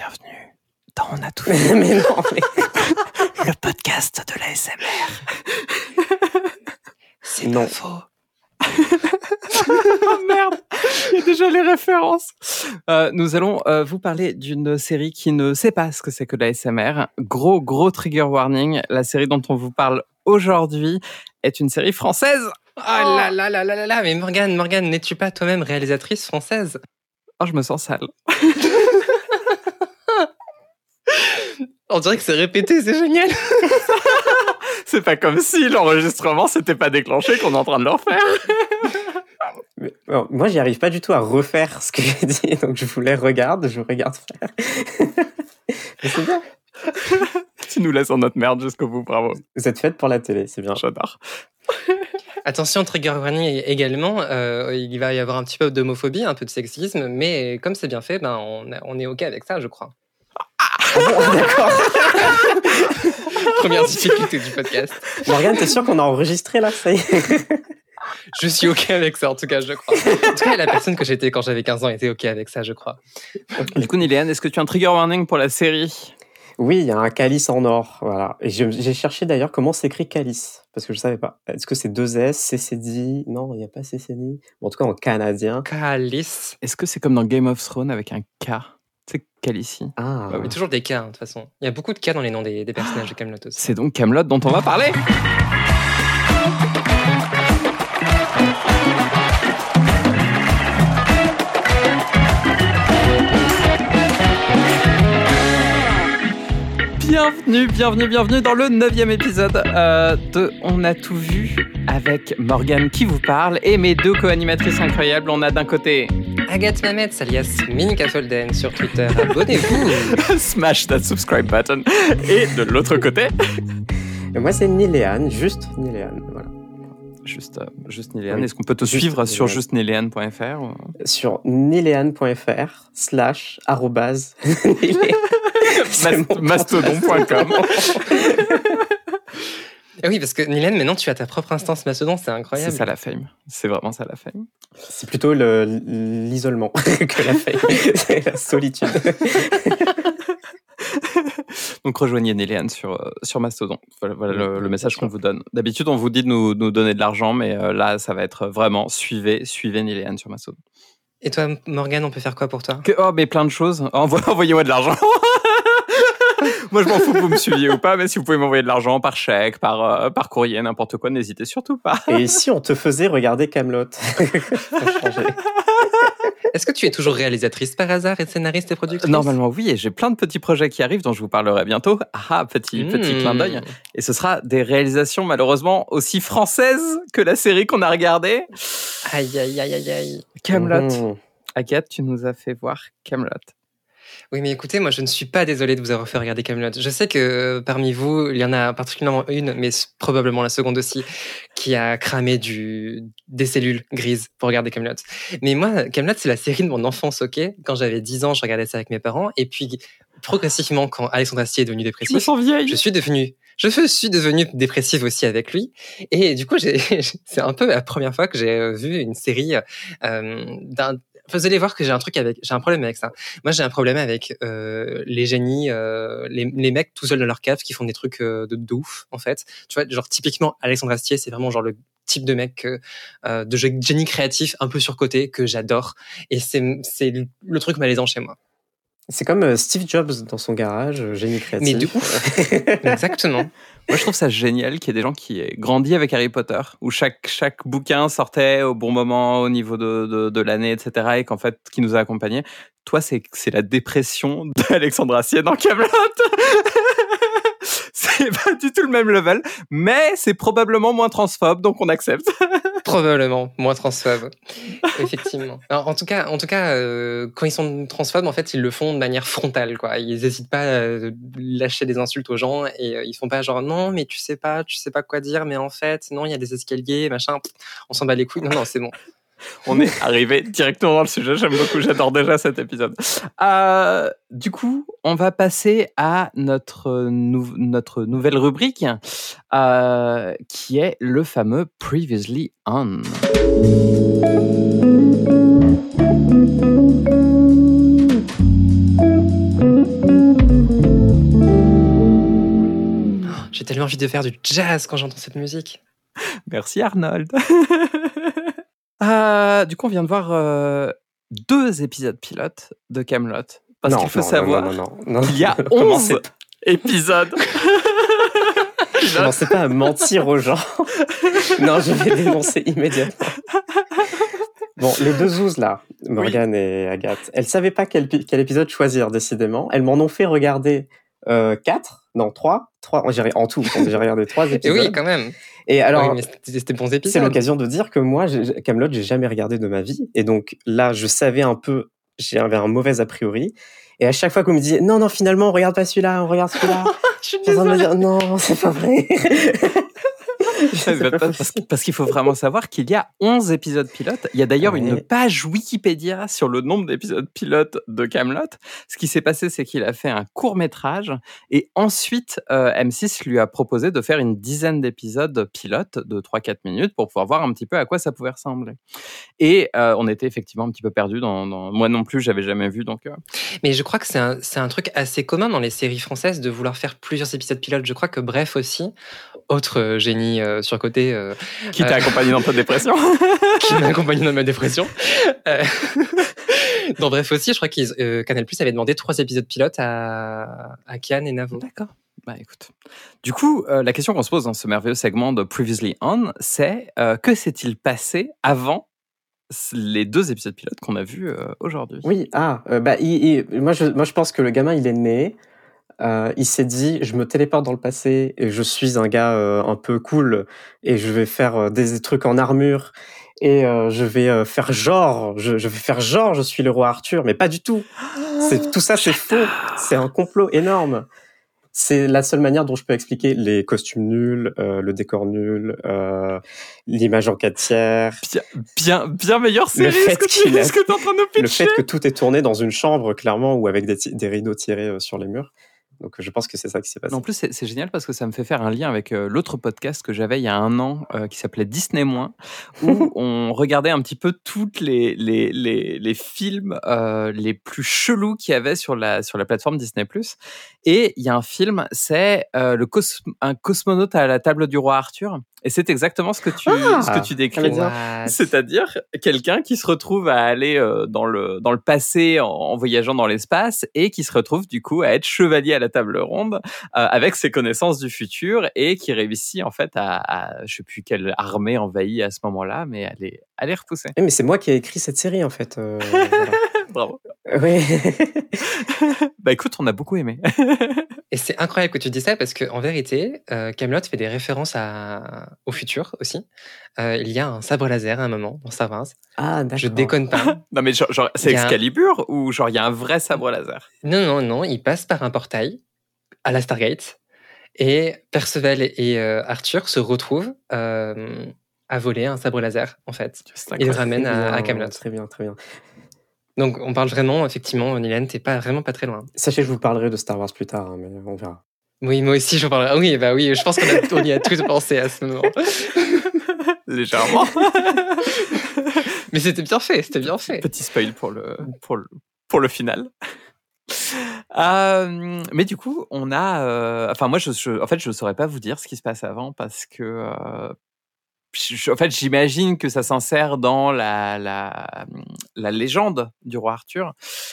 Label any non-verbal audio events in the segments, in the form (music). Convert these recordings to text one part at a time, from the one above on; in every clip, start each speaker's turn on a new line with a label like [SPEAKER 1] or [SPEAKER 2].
[SPEAKER 1] Bienvenue dans On a tout vu. (laughs)
[SPEAKER 2] mais non, mais (laughs)
[SPEAKER 1] le podcast de l'ASMR. C'est
[SPEAKER 2] Non.
[SPEAKER 1] pas faux. oh (laughs) merde, il y a déjà les références. Euh, nous allons euh, vous parler d'une série qui ne sait pas ce que c'est que l'ASMR. Gros, gros trigger warning. La série dont on vous parle aujourd'hui est une série française.
[SPEAKER 3] Oh là là là là là là, mais Morgane, Morgane, n'es-tu pas toi-même réalisatrice française?
[SPEAKER 1] Oh, je me sens sale.
[SPEAKER 3] On dirait que c'est répété, c'est génial. (laughs)
[SPEAKER 1] C'est pas comme si l'enregistrement s'était pas déclenché qu'on est en train de le refaire. (laughs)
[SPEAKER 2] mais- bon, moi, j'y arrive pas du tout à refaire ce que j'ai dit, donc je vous les regarde, je vous regarde faire. (laughs) Mais c'est bien.
[SPEAKER 1] Tu nous laisses en notre merde jusqu'au bout, bravo.
[SPEAKER 2] Vous êtes faite pour la télé, c'est bien.
[SPEAKER 1] J'adore.
[SPEAKER 3] Attention, trigger warning également, euh, il va y avoir un petit peu d'homophobie, un peu de sexisme, mais comme c'est bien fait, ben on est OK avec ça, je crois.
[SPEAKER 2] Bon, (laughs) D'accord.
[SPEAKER 3] Première difficulté du podcast.
[SPEAKER 2] Morgane, t'es sûr qu'on a enregistré là Ça y est?
[SPEAKER 3] Je suis OK avec ça, en tout cas, je crois. En tout cas, la personne que j'étais quand j'avais 15 ans était OK avec ça, je crois.
[SPEAKER 1] Du coup, Niléane, est-ce que tu as un trigger warning pour la série?
[SPEAKER 2] Oui, il y a un calice en or, voilà. J'ai cherché d'ailleurs comment s'écrit calice, parce que je savais pas. Est-ce que c'est deux S, CCD Non, il n'y a pas CCD. Bon, en tout cas, en canadien.
[SPEAKER 3] Calice.
[SPEAKER 1] Est-ce que c'est comme dans Game of Thrones avec un K? C'est Calici.
[SPEAKER 2] Ah,
[SPEAKER 3] Bah oui, toujours des cas, hein, de toute façon. Il y a beaucoup de cas dans les noms des, des personnages de Camelot aussi.
[SPEAKER 1] C'est donc Camelot dont on va parler. (laughs) Bienvenue, bienvenue, bienvenue dans le neuvième épisode euh, de On a tout vu avec Morgane qui vous parle et mes deux co-animatrices incroyables. On a d'un côté
[SPEAKER 3] Agathe Mamet, alias Minka Folden sur Twitter. Abonnez-vous. (laughs)
[SPEAKER 1] Smash that subscribe button et de l'autre côté
[SPEAKER 2] Et moi, c'est Niléane, juste Niléane, voilà.
[SPEAKER 1] Juste, euh, juste Niléane.
[SPEAKER 2] Oui.
[SPEAKER 1] Est-ce qu'on peut te
[SPEAKER 2] Juste
[SPEAKER 1] suivre sur justeniléane.fr ou-
[SPEAKER 2] Sur niléane.fr slash arrobase. (laughs) (laughs) C'est
[SPEAKER 1] Mastodon.com. (laughs)
[SPEAKER 3] Ah oui, parce que Nilène, maintenant tu as ta propre instance Mastodon, c'est
[SPEAKER 1] C'est
[SPEAKER 3] incroyable.
[SPEAKER 1] ça la fame. C'est vraiment ça la fame.
[SPEAKER 2] C'est plutôt le- l'isolement que la fame. C'est la solitude.
[SPEAKER 1] Donc rejoignez Niléane sur, euh, sur Mastodon. Voilà, voilà le, le message qu'on vous donne. D'habitude, on vous dit de nous, nous donner de l'argent, mais euh, là, ça va être vraiment suivez, suivez Niléane sur Mastodon.
[SPEAKER 3] Et toi, Morgane, on peut faire quoi pour toi?
[SPEAKER 1] Que- oh, mais plein de choses. (laughs) Envo- Envoyez-moi de l'argent. (laughs) Moi, je m'en fous que vous me suiviez ou pas, mais si vous pouvez m'envoyer de l'argent par chèque, par, euh, par courrier, n'importe quoi, n'hésitez surtout pas.
[SPEAKER 2] Et si on te faisait regarder Camelot? (laughs)
[SPEAKER 3] Est-ce que tu es toujours réalisatrice par hasard et scénariste et productrice?
[SPEAKER 1] Normalement, oui, et j'ai plein de petits projets qui arrivent dont je vous parlerai bientôt. Ah, petit, petit
[SPEAKER 3] Mmh.
[SPEAKER 1] clin d'œil. Et ce sera des réalisations malheureusement aussi françaises que la série qu'on a regardée.
[SPEAKER 3] Aïe, aïe, aïe, aïe, aïe.
[SPEAKER 1] Camelot.
[SPEAKER 2] Mhm.
[SPEAKER 1] Agathe, tu nous as fait voir Camelot.
[SPEAKER 3] Oui, mais écoutez, moi, je ne suis pas désolée de vous avoir fait regarder Camelot. Je sais que euh, parmi vous, il y en a particulièrement une, mais probablement la seconde aussi, qui a cramé du, des cellules grises pour regarder Camelot. Mais moi, Camelot, c'est la série de mon enfance, ok? Quand j'avais 10 ans, je regardais ça avec mes parents. Et puis, progressivement, quand Alexandre Astier est devenu
[SPEAKER 1] Je me
[SPEAKER 3] dépressif,
[SPEAKER 1] sens vieille.
[SPEAKER 3] je suis devenue je suis devenue dépressive aussi avec lui et du coup (laughs) c'est un peu la première fois que j'ai euh, vu une série euh, d'un vous allez voir que j'ai un truc avec j'ai un problème avec ça. Moi j'ai un problème avec euh, les génies euh, les, les mecs tout seuls dans leur cave qui font des trucs euh, de, de ouf en fait. Tu vois genre typiquement Alexandre Astier c'est vraiment genre le type de mec de génie créatif un peu surcoté que j'adore. Et c'est le, truc malaisant chez moi.
[SPEAKER 2] C'est comme Steve Jobs dans son garage, génie créatif.
[SPEAKER 3] Mais de ouf. (laughs) exactement
[SPEAKER 1] Moi, je trouve ça génial qu'il y ait des gens qui aient grandi avec Harry Potter, où chaque, chaque bouquin sortait au bon moment, au niveau de, de, de l'année, etc., et qu'en fait, qui nous a accompagnés. Toi, c'est la dépression (laughs) d'Alexandre Assier dans Camelot. (laughs) c'est pas du tout le même level, mais c'est probablement moins transphobe, donc on accepte. (laughs)
[SPEAKER 3] Probablement moins transphobe, effectivement. (laughs) En tout cas, en tout cas, euh, quand ils sont transphobes, en fait, ils le font de manière frontale, quoi. Ils n'hésitent pas à lâcher des insultes aux gens et euh, ils font pas genre non, mais tu sais pas, tu sais pas quoi dire, mais en fait, non, il y a des escaliers, machin. On s'en bat les couilles. Non, non, c'est bon
[SPEAKER 1] on est arrivé directement dans le sujet. J'aime beaucoup, j'adore déjà cet épisode. Euh, du coup, on va passer à notre, nouvelle rubrique euh, qui est le fameux Previously On.
[SPEAKER 3] J'ai tellement envie de faire du jazz quand j'entends cette musique.
[SPEAKER 1] Merci Arnold. (laughs) Euh, du coup, on vient de voir euh, deux épisodes pilotes de Camelot. Parce qu'il faut
[SPEAKER 2] non,
[SPEAKER 1] savoir
[SPEAKER 2] non, non, non, non.
[SPEAKER 1] qu'il y a (laughs)
[SPEAKER 2] Commencez
[SPEAKER 1] 11 épisodes. (laughs) (laughs)
[SPEAKER 2] Commencez pas à mentir aux gens. non, je vais dénoncer immédiatement. Bon, les deux zouzes là, Morgane et Agathe, elles savaient pas quel, pi- quel épisode choisir décidément. Elles m'en ont fait regarder euh, quatre, non trois, trois. En tout, j'ai regardé trois
[SPEAKER 3] Et
[SPEAKER 2] épisodes.
[SPEAKER 3] oui, quand même.
[SPEAKER 2] Et alors,
[SPEAKER 3] oui, c'était bons
[SPEAKER 2] c'est
[SPEAKER 3] épisodes.
[SPEAKER 2] l'occasion de dire que moi, Camelot, j'ai jamais regardé de ma vie, et donc là, je savais un peu, j'avais un mauvais a priori. Et à chaque fois qu'on me disait non, non, finalement, on regarde pas celui-là, on regarde celui-là, (laughs)
[SPEAKER 3] Je suis
[SPEAKER 2] en train de me dire non, c'est pas vrai. (laughs) (laughs)
[SPEAKER 1] Parce qu'il faut vraiment savoir qu'il y a 11 épisodes pilotes. Il y a d'ailleurs une page Wikipédia sur le nombre d'épisodes pilotes de Camelot. Ce qui s'est passé, c'est qu'il a fait un court métrage et ensuite euh, M6 lui a proposé de faire une dizaine d'épisodes pilotes de 3-4 minutes pour pouvoir voir un petit peu à quoi ça pouvait ressembler. Et euh, on était effectivement un petit peu perdu dans, dans- moi non plus, j'avais jamais vu donc. euh,
[SPEAKER 3] Mais je crois que c'est un, c'est un truc assez commun dans les séries françaises de vouloir faire plusieurs épisodes pilotes. Je crois que Bref aussi, autre euh, génie euh, sur côté euh,
[SPEAKER 1] qui t'a
[SPEAKER 3] Euh.
[SPEAKER 1] accompagné dans ta dépression. (laughs)
[SPEAKER 3] qui m'a accompagné dans ma dépression. Euh, (laughs) dans Bref aussi, je crois que euh, Canal Plus avait demandé trois épisodes pilotes à, à Kian et Navo.
[SPEAKER 1] D'accord. Bah écoute. Du coup, euh, la question qu'on se pose dans ce merveilleux segment de Previously On, c'est euh, que s'est-il passé avant les deux épisodes pilotes qu'on a vus euh, aujourd'hui?
[SPEAKER 2] Oui, ah, euh, bah, il- il- moi, je, moi, je pense que le gamin, il est né. Euh, il s'est dit, je me téléporte dans le passé et je suis un gars euh, un peu cool et je vais faire euh, des trucs en armure et euh, je vais euh, faire genre, je, je vais faire genre, je suis le roi Arthur, mais pas du tout. C'est tout ça, c'est faux. C'est un complot énorme. C'est la seule manière dont je peux expliquer les costumes nuls, euh, le décor nul, euh, l'image en 4 tiers,
[SPEAKER 1] Bien, bien, bien meilleure
[SPEAKER 2] Le
[SPEAKER 1] série
[SPEAKER 2] fait
[SPEAKER 1] ce que tu
[SPEAKER 2] a-
[SPEAKER 1] ce que t'es en train de nous
[SPEAKER 2] le
[SPEAKER 1] pitcher.
[SPEAKER 2] fait que tout est tourné dans une chambre, clairement, ou avec des, des rideaux tirés sur les murs. Donc, je pense que c'est ça qui s'est passé.
[SPEAKER 1] En plus, c'est génial parce que ça me fait faire un lien avec euh, l'autre podcast que j'avais il y a un an euh, qui s'appelait Disney Moins, où (laughs) on regardait un petit peu toutes les, les, les, les films euh, les plus chelous qu'il y avait sur la, sur la plateforme Disney+. Et il y a un film, c'est euh, le cos- un cosmonaute à la table du roi Arthur. Et c'est exactement ce que tu,
[SPEAKER 2] Ah,
[SPEAKER 1] ce que tu décris. C'est-à-dire quelqu'un qui se retrouve à aller euh, dans le dans le passé en, en voyageant dans l'espace et qui se retrouve du coup à être chevalier à la table ronde euh, avec ses connaissances du futur et qui réussit en fait à, à je sais plus quelle armée envahit à ce moment-là mais à les à les repousser.
[SPEAKER 2] Eh, mais c'est moi qui ai écrit cette série, en fait. euh, voilà. (laughs)
[SPEAKER 1] Bravo.
[SPEAKER 2] Oui. (laughs)
[SPEAKER 1] Bah écoute, on a beaucoup aimé.
[SPEAKER 3] Et c'est incroyable que tu dis ça parce que en vérité, euh, Camelot fait des références à, au futur aussi. Euh, il y a un sabre laser à un moment dans Star Wars.
[SPEAKER 2] ah, d'accord.
[SPEAKER 3] Je déconne pas. (laughs)
[SPEAKER 1] non mais genre, genre, c'est
[SPEAKER 3] a un-
[SPEAKER 1] Excalibur ou genre il y a un vrai sabre laser?
[SPEAKER 3] Non, non, non, il passe par un portail à la Stargate et Perceval et euh, Arthur se retrouvent euh, à voler un sabre laser en fait. Il le ramène à,
[SPEAKER 2] bien,
[SPEAKER 3] Camelot.
[SPEAKER 2] Très bien, très bien.
[SPEAKER 3] Donc on parle vraiment, effectivement, Nilène, t'es pas vraiment pas très loin.
[SPEAKER 2] Sachez que je vous parlerai de Star Wars plus tard, hein, mais on verra.
[SPEAKER 3] Oui, moi aussi, je parlerai. Ah oui, bah oui, je pense qu'on a- on y a tous pensé à ce moment. (laughs)
[SPEAKER 1] Légèrement. (laughs)
[SPEAKER 3] Mais c'était bien fait, c'était bien fait.
[SPEAKER 1] Petit spoil pour le, pour le, pour le final. (laughs) Euh, mais du coup, on a. euh, enfin, moi, je, je- en fait, je ne saurais pas vous dire ce qui se passe avant parce que. euh, en fait, j'imagine que ça s'insère dans la, la, la légende du roi Arthur.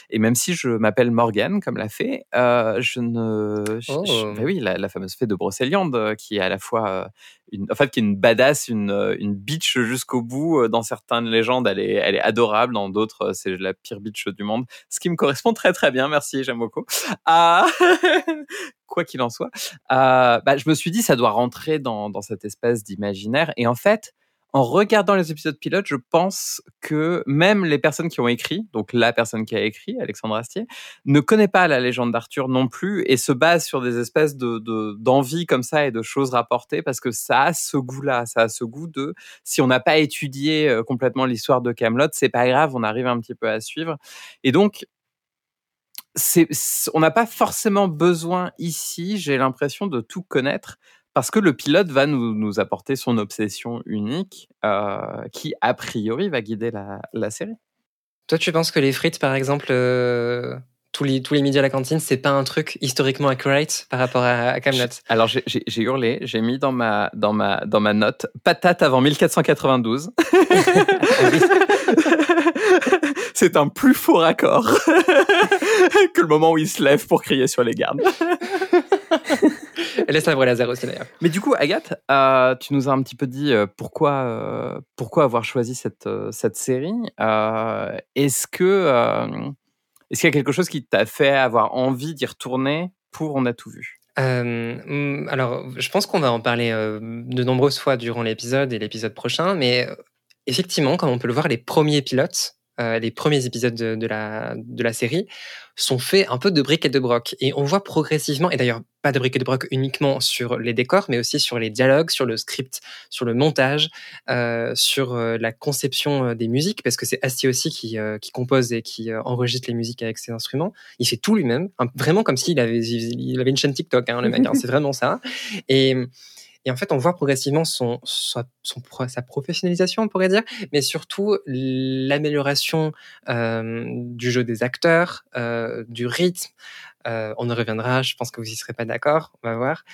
[SPEAKER 1] Et même si je m'appelle Morgane, comme l'a fait, euh, je ne. je-
[SPEAKER 3] Oh.
[SPEAKER 1] je- bah oui, la, la fameuse fée de Brocéliande, euh, qui est à la fois. Une, en fait, qui est une badass, une, euh, une bitch jusqu'au bout. Euh, Dans certaines légendes, elle est, elle est adorable. Dans d'autres, euh, c'est la pire bitch du monde. Ce qui me correspond très très bien. Merci, j'aime beaucoup. Ah, (laughs) quoi qu'il en soit, euh, bah, je me suis dit ça doit rentrer dans, dans cette espèce d'imaginaire. Et en fait, en regardant les épisodes pilotes, je pense que même les personnes qui ont écrit, donc la personne qui a écrit, Alexandre Astier, ne connaît pas la légende d'Arthur non plus et se base sur des espèces de de- d'envie comme ça et de choses rapportées parce que ça a ce goût-là, ça a ce goût de si on n'a pas étudié euh, complètement l'histoire de Camelot, c'est pas grave, on arrive un petit peu à suivre. Et donc on n'a pas forcément besoin ici, j'ai l'impression de tout connaître parce que le pilote va nous, nous apporter son obsession unique euh, qui a priori va guider la, la série.
[SPEAKER 3] Toi, tu penses que les frites, par exemple, euh, tous les tous les midis à la cantine, c'est pas un truc historiquement accurate par rapport à, à Camelot?
[SPEAKER 1] Alors j'ai- hurlé, j'ai mis dans ma dans ma dans ma note patate avant 1492. (laughs) C'est un plus faux raccord (laughs) que le moment où il se lève pour crier sur les gardes.
[SPEAKER 3] Laisse la vraie laser aussi d'ailleurs.
[SPEAKER 1] Mais du coup, Agathe, euh, tu nous as un petit peu dit euh, pourquoi, euh, pourquoi avoir choisi cette, cette série. Euh, est-ce que euh, est-ce qu'il y a quelque chose qui t'a fait avoir envie d'y retourner pour On a tout vu?
[SPEAKER 3] Euh, hum, alors, je pense qu'on va en parler euh, de nombreuses fois durant l'épisode et l'épisode prochain, mais effectivement, comme on peut le voir, les premiers pilotes, euh, les premiers épisodes de, la, de la série, sont faits un peu de briques et de broc. Et on voit progressivement, et d'ailleurs pas de briques et de broc uniquement sur les décors, mais aussi sur les dialogues, sur le script, sur le montage, euh, sur euh, la conception des musiques, parce que c'est Astier aussi qui, qui compose et qui enregistre les musiques avec ses instruments. Il fait tout lui-même, vraiment comme s'il avait, il avait une chaîne TikTok, hein, le mec, hein, c'est vraiment ça. Et, et en fait, on voit progressivement son, sa professionnalisation, on pourrait dire, mais surtout l'amélioration euh, du jeu des acteurs, euh, du rythme. Euh, on y reviendra, je pense que vous y serez pas d'accord, on va voir.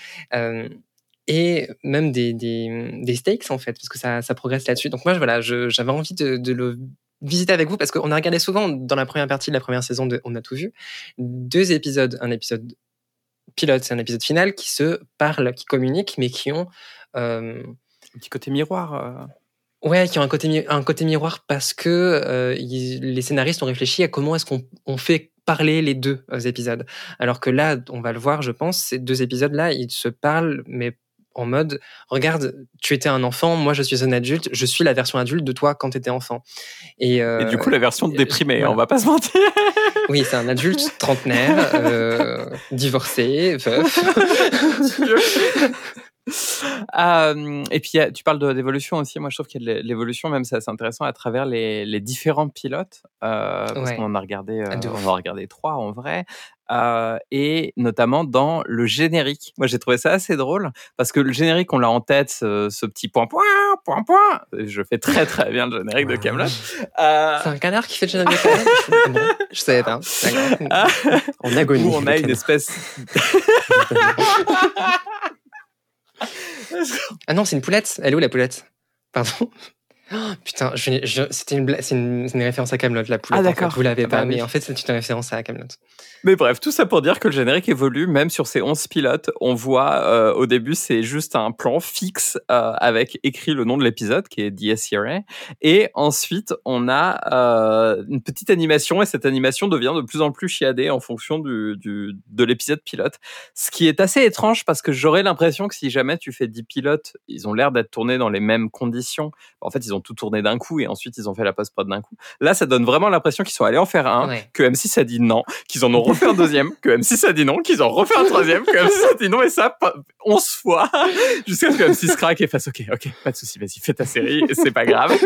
[SPEAKER 3] Et même des, des, des stakes, en fait, parce que ça, ça progresse là-dessus. Donc moi, voilà, j'avais envie de, de le visiter avec vous, parce qu'on a regardé souvent dans la première partie de la première saison de On a tout vu, deux épisodes, un épisode pilote et un épisode final qui se parlent, qui communiquent, mais qui ont euh,
[SPEAKER 1] Un petit côté miroir. euh.
[SPEAKER 3] Ouais, qui ont un côté, mi- un côté miroir parce que euh, ils- les scénaristes ont réfléchi à comment est-ce qu'on on fait parler les deux euh, épisodes. Alors que là, on va le voir, je pense, ces deux épisodes-là, ils se parlent, mais en mode, regarde, tu étais un enfant, moi je suis un adulte, je suis la version adulte de toi quand tu étais enfant. Et, euh,
[SPEAKER 1] Et du coup, la version
[SPEAKER 3] euh,
[SPEAKER 1] déprimée,
[SPEAKER 3] voilà.
[SPEAKER 1] on va pas se mentir.
[SPEAKER 3] Oui, c'est un adulte trentenaire, euh, divorcé, veuf.
[SPEAKER 1] Euh, et puis, tu parles d'évolution aussi. Moi, je trouve qu'il y l'é- l'évolution, même c'est assez intéressant à travers les, les différents pilotes. euh, parce
[SPEAKER 3] Ouais.
[SPEAKER 1] qu'on en a regardé, euh,
[SPEAKER 3] Ah,
[SPEAKER 1] on a regardé trois en vrai. et notamment dans le générique. Moi, j'ai trouvé ça assez drôle parce que le générique, on l'a en tête, ce, ce petit point, point, point, point. Je fais très, très bien le générique de Camelot.
[SPEAKER 3] C'est un canard qui fait le générique de Camelot Je- savais pas.
[SPEAKER 1] Ah,
[SPEAKER 2] En agonie.
[SPEAKER 1] où on a une
[SPEAKER 2] canard.
[SPEAKER 1] espèce. (laughs)
[SPEAKER 3] Ah non, c'est une poulette. Elle est où la poulette? Pardon? Oh, putain, je, je- c'était une, c'est une, référence à Camelot, la poulette.
[SPEAKER 1] Ah,
[SPEAKER 3] en fait.
[SPEAKER 1] d'accord.
[SPEAKER 3] Vous l'avez
[SPEAKER 1] Ah,
[SPEAKER 3] pas,
[SPEAKER 1] bah oui.
[SPEAKER 3] mais en fait, c'est une référence à Camelot.
[SPEAKER 1] Mais bref, tout ça pour dire que le générique évolue, même sur ces 11 pilotes. On voit euh, au début, c'est juste un plan fixe euh, avec écrit le nom de l'épisode qui est Dies Irae. Et ensuite, on a euh, une petite animation et cette animation devient de plus en plus chiadée en fonction du, du, de l'épisode pilote. Ce qui est assez étrange parce que j'aurais l'impression que si jamais tu fais 10 pilotes, ils ont l'air d'être tournés dans les mêmes conditions. En fait, ils ont tout tourné d'un coup et ensuite ils ont fait la post-prod d'un coup. Là, ça donne vraiment l'impression qu'ils sont allés en faire un,
[SPEAKER 3] Ouais.
[SPEAKER 1] que M6 a dit non, qu'ils en ont refait un deuxième, que M6 a dit non, qu'ils en ont refait un troisième, que M6 a dit non, et ça, pas- 11 fois, (laughs) jusqu'à ce que M6 craque et fasse ok, ok, pas de souci, vas-y, fais ta série, c'est pas grave. (laughs)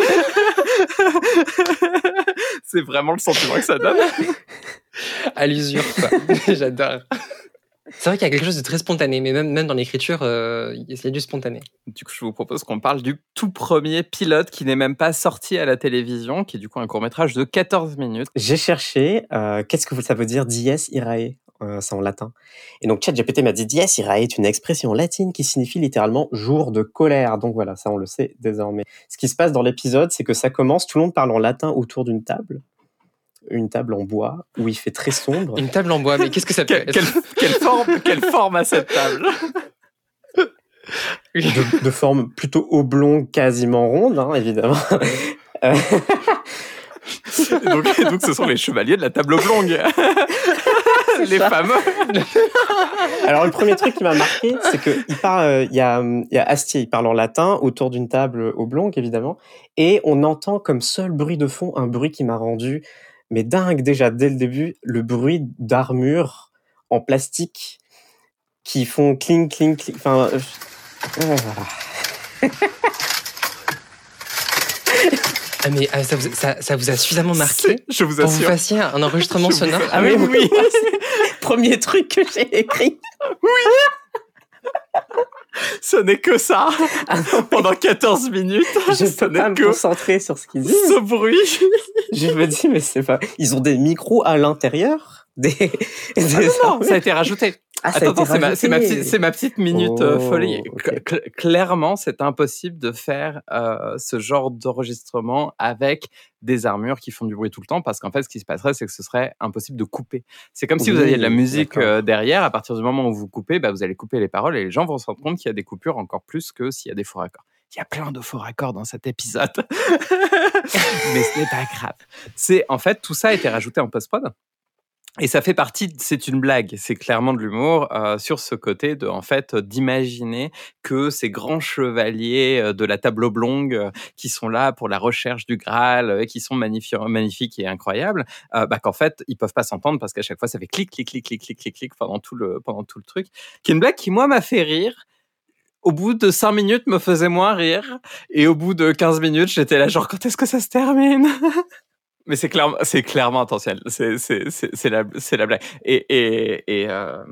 [SPEAKER 1] c'est vraiment le sentiment que ça donne.
[SPEAKER 3] À l'usure, quoi. (laughs) J'adore. C'est vrai qu'il y a quelque chose de très spontané, mais même, même dans l'écriture, euh, il y a du spontané.
[SPEAKER 1] Du coup, je vous propose qu'on parle du tout premier pilote qui n'est même pas sorti à la télévision, qui est du coup un court-métrage de 14 minutes.
[SPEAKER 2] J'ai cherché euh, qu'est-ce que ça veut dire dies irae, euh, c'est en latin. Et donc ChatGPT m'a dit dies irae est une expression latine qui signifie littéralement jour de colère. Donc voilà, ça on le sait désormais. Ce qui se passe dans l'épisode, c'est que ça commence, tout le monde parle en latin autour d'une table, une table en bois où il fait très sombre.
[SPEAKER 3] Une table en bois, mais qu'est-ce que ça peut
[SPEAKER 1] Quelle,
[SPEAKER 3] être
[SPEAKER 1] quelle- quelle forme, quelle forme a cette table?
[SPEAKER 2] De, de forme plutôt oblongue, quasiment ronde, hein, évidemment. Euh,
[SPEAKER 1] Et donc, donc, ce sont les chevaliers de la table oblongue. les
[SPEAKER 2] ça.
[SPEAKER 1] fameux.
[SPEAKER 2] Alors le premier truc qui m'a marqué, c'est que il parle, euh, il y a, hum, il y a Astier, il parle en latin autour d'une table oblongue évidemment, et on entend comme seul bruit de fond un bruit qui m'a rendu mais dingue déjà dès le début, le bruit d'armure en plastique qui font cling cling cling. Enfin, euh, ah.
[SPEAKER 3] Ah, mais ah, ça, vous, ça, ça vous a suffisamment marqué
[SPEAKER 1] Je vous
[SPEAKER 3] pour vous
[SPEAKER 1] assure.
[SPEAKER 3] fassiez un enregistrement sonore?
[SPEAKER 1] Ah oui, oui. (laughs)
[SPEAKER 2] premier truc que j'ai écrit.
[SPEAKER 1] Ce n'est que ça. (laughs) Pendant 14 minutes.
[SPEAKER 2] Je
[SPEAKER 1] ce
[SPEAKER 2] peux pas me concentrer sur ce qu'ils disent.
[SPEAKER 1] ce bruit. (laughs)
[SPEAKER 2] Je me dis mais c'est pas. Ils ont des micros à l'intérieur? Des,
[SPEAKER 1] Ah non, non, ça a été rajouté.
[SPEAKER 2] Ah,
[SPEAKER 1] Attends, c'est ma, petite, c'est ma petite minute euh,
[SPEAKER 2] Oh,
[SPEAKER 1] folie. Cl- clairement, c'est impossible de faire euh, ce genre d'enregistrement avec des armures qui font du bruit tout le temps parce qu'en fait, ce qui se passerait, c'est que ce serait impossible de couper. C'est comme si vous aviez de la musique euh, derrière. À partir du moment où vous coupez, bah, vous allez couper les paroles et les gens vont se rendre compte qu'il y a des coupures encore plus que s'il y a des faux raccords. Il y a plein de faux raccords dans cet épisode, (laughs) mais ce n'est pas grave. C'est en fait tout ça a été rajouté en post-prod. Et ça fait partie, c'est une blague, c'est clairement de l'humour euh, sur ce côté de, en fait, d'imaginer que ces grands chevaliers euh, de la table oblongue euh, qui sont là pour la recherche du Graal, euh, qui sont magnifi- magnifiques et incroyables, bah, qu'en fait, ils peuvent pas s'entendre parce qu'à chaque fois, ça fait clic, clic, clic, clic, clic, clic, pendant tout le, pendant tout le truc. Qui est une blague qui, moi, m'a fait rire. Au bout de 5 minutes, me faisait moins rire. Et au bout de 15 minutes, j'étais là, genre, quand est-ce que ça se termine? (laughs) Mais c'est clairement, c'est clairement intentionnel. C'est, la, c'est la blague. Et, et, et, euh,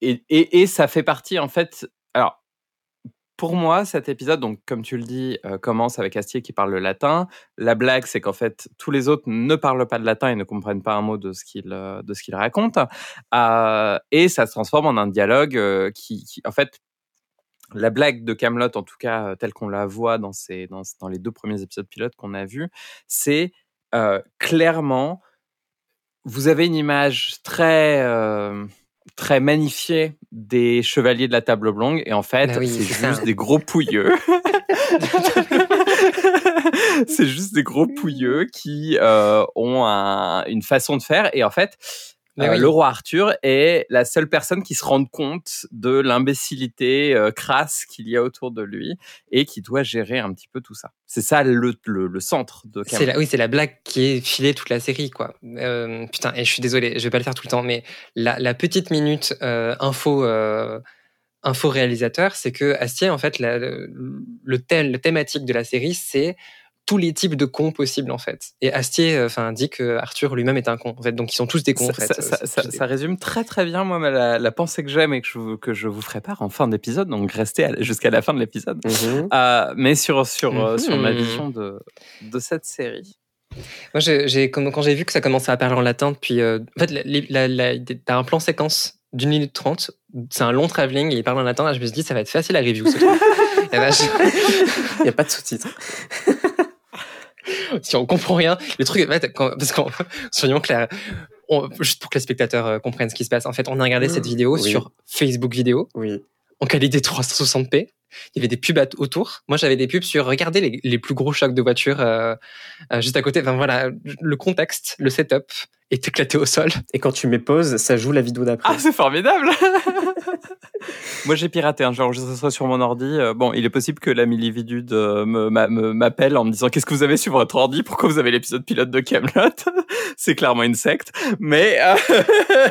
[SPEAKER 1] et, et, et ça fait partie, en fait. Alors, pour moi, cet épisode, donc, comme tu le dis, euh, commence avec Astier qui parle le latin. La blague, c'est qu'en fait, tous les autres ne parlent pas de latin et ne comprennent pas un mot de ce qu'il, euh, de ce qu'il raconte. Et ça se transforme en un dialogue qui, en fait, la blague de Camelot, en tout cas telle qu'on la voit dans, ces, dans, dans les deux premiers épisodes pilotes qu'on a vus, c'est euh, clairement, vous avez une image très euh, très magnifiée des chevaliers de la table oblongue et en fait
[SPEAKER 3] Bah oui,
[SPEAKER 1] c'est juste
[SPEAKER 3] ça.
[SPEAKER 1] des gros pouilleux. (laughs) c'est juste des gros pouilleux qui euh, ont un- une façon de faire et en fait euh,
[SPEAKER 3] oui.
[SPEAKER 1] le roi Arthur est la seule personne qui se rende compte de l'imbécilité euh, crasse qu'il y a autour de lui et qui doit gérer un petit peu tout ça. C'est ça le, le, le centre de Camelot.
[SPEAKER 3] la, oui, c'est la blague qui est filée toute la série, quoi. Euh, putain, et je suis désolé, je vais pas le faire tout le temps, mais la, la petite minute euh, info, euh, info réalisateur, c'est que Astier, en fait, la- le, le thème, le thématique de la série, c'est tous les types de cons possibles, en fait. Et Astier, euh, enfin, dit que Arthur lui-même est un con, en fait. Donc, ils sont tous des cons,
[SPEAKER 1] Ça,
[SPEAKER 3] en fait.
[SPEAKER 1] ça-
[SPEAKER 3] Euh,
[SPEAKER 1] ça-
[SPEAKER 3] des-
[SPEAKER 1] résume très très bien moi la, la pensée que j'aime et que je, vous- que je vous ferai part en fin d'épisode, donc restez jusqu'à la fin de l'épisode.
[SPEAKER 2] Mhm.
[SPEAKER 1] Euh, mais sur, sur, euh, sur ma
[SPEAKER 3] Mhm.
[SPEAKER 1] vision de, de cette série.
[SPEAKER 3] Moi, j'ai, quand, j'ai vu que ça commençait à parler en latin, puis euh, en fait, t'as un plan séquence d'une minute trente. C'est un long travelling et il parle en latin. Là, je me suis dit, ça va être facile à review ce truc. (laughs) Et bah, je-
[SPEAKER 2] Il n'y a pas de sous-titres. (laughs)
[SPEAKER 3] si on comprend rien, le truc, en fait, quand- parce qu'on, (laughs) soyons clairs, on- juste pour que les spectateurs euh, comprennent ce qui se passe. En fait, on a regardé cette vidéo
[SPEAKER 2] Oui.
[SPEAKER 3] sur Facebook vidéo
[SPEAKER 2] Oui.
[SPEAKER 3] En qualité 360p. Il y avait des pubs à- autour. Moi, j'avais des pubs sur regardez les, les plus gros chocs de voiture euh, euh, juste à côté. Enfin voilà, le contexte, le setup est éclaté au sol.
[SPEAKER 2] Et quand tu mets pause, ça joue la vidéo d'après.
[SPEAKER 1] Ah, c'est formidable (laughs) Moi, j'ai piraté, hein, j'ai enregistré ça sur mon ordi. Euh, bon, il est possible que la millividude euh, m'appelle en me disant qu'est-ce que vous avez sur votre ordi? Pourquoi vous avez l'épisode pilote de Camelot? (laughs) C'est clairement une secte. Mais, euh,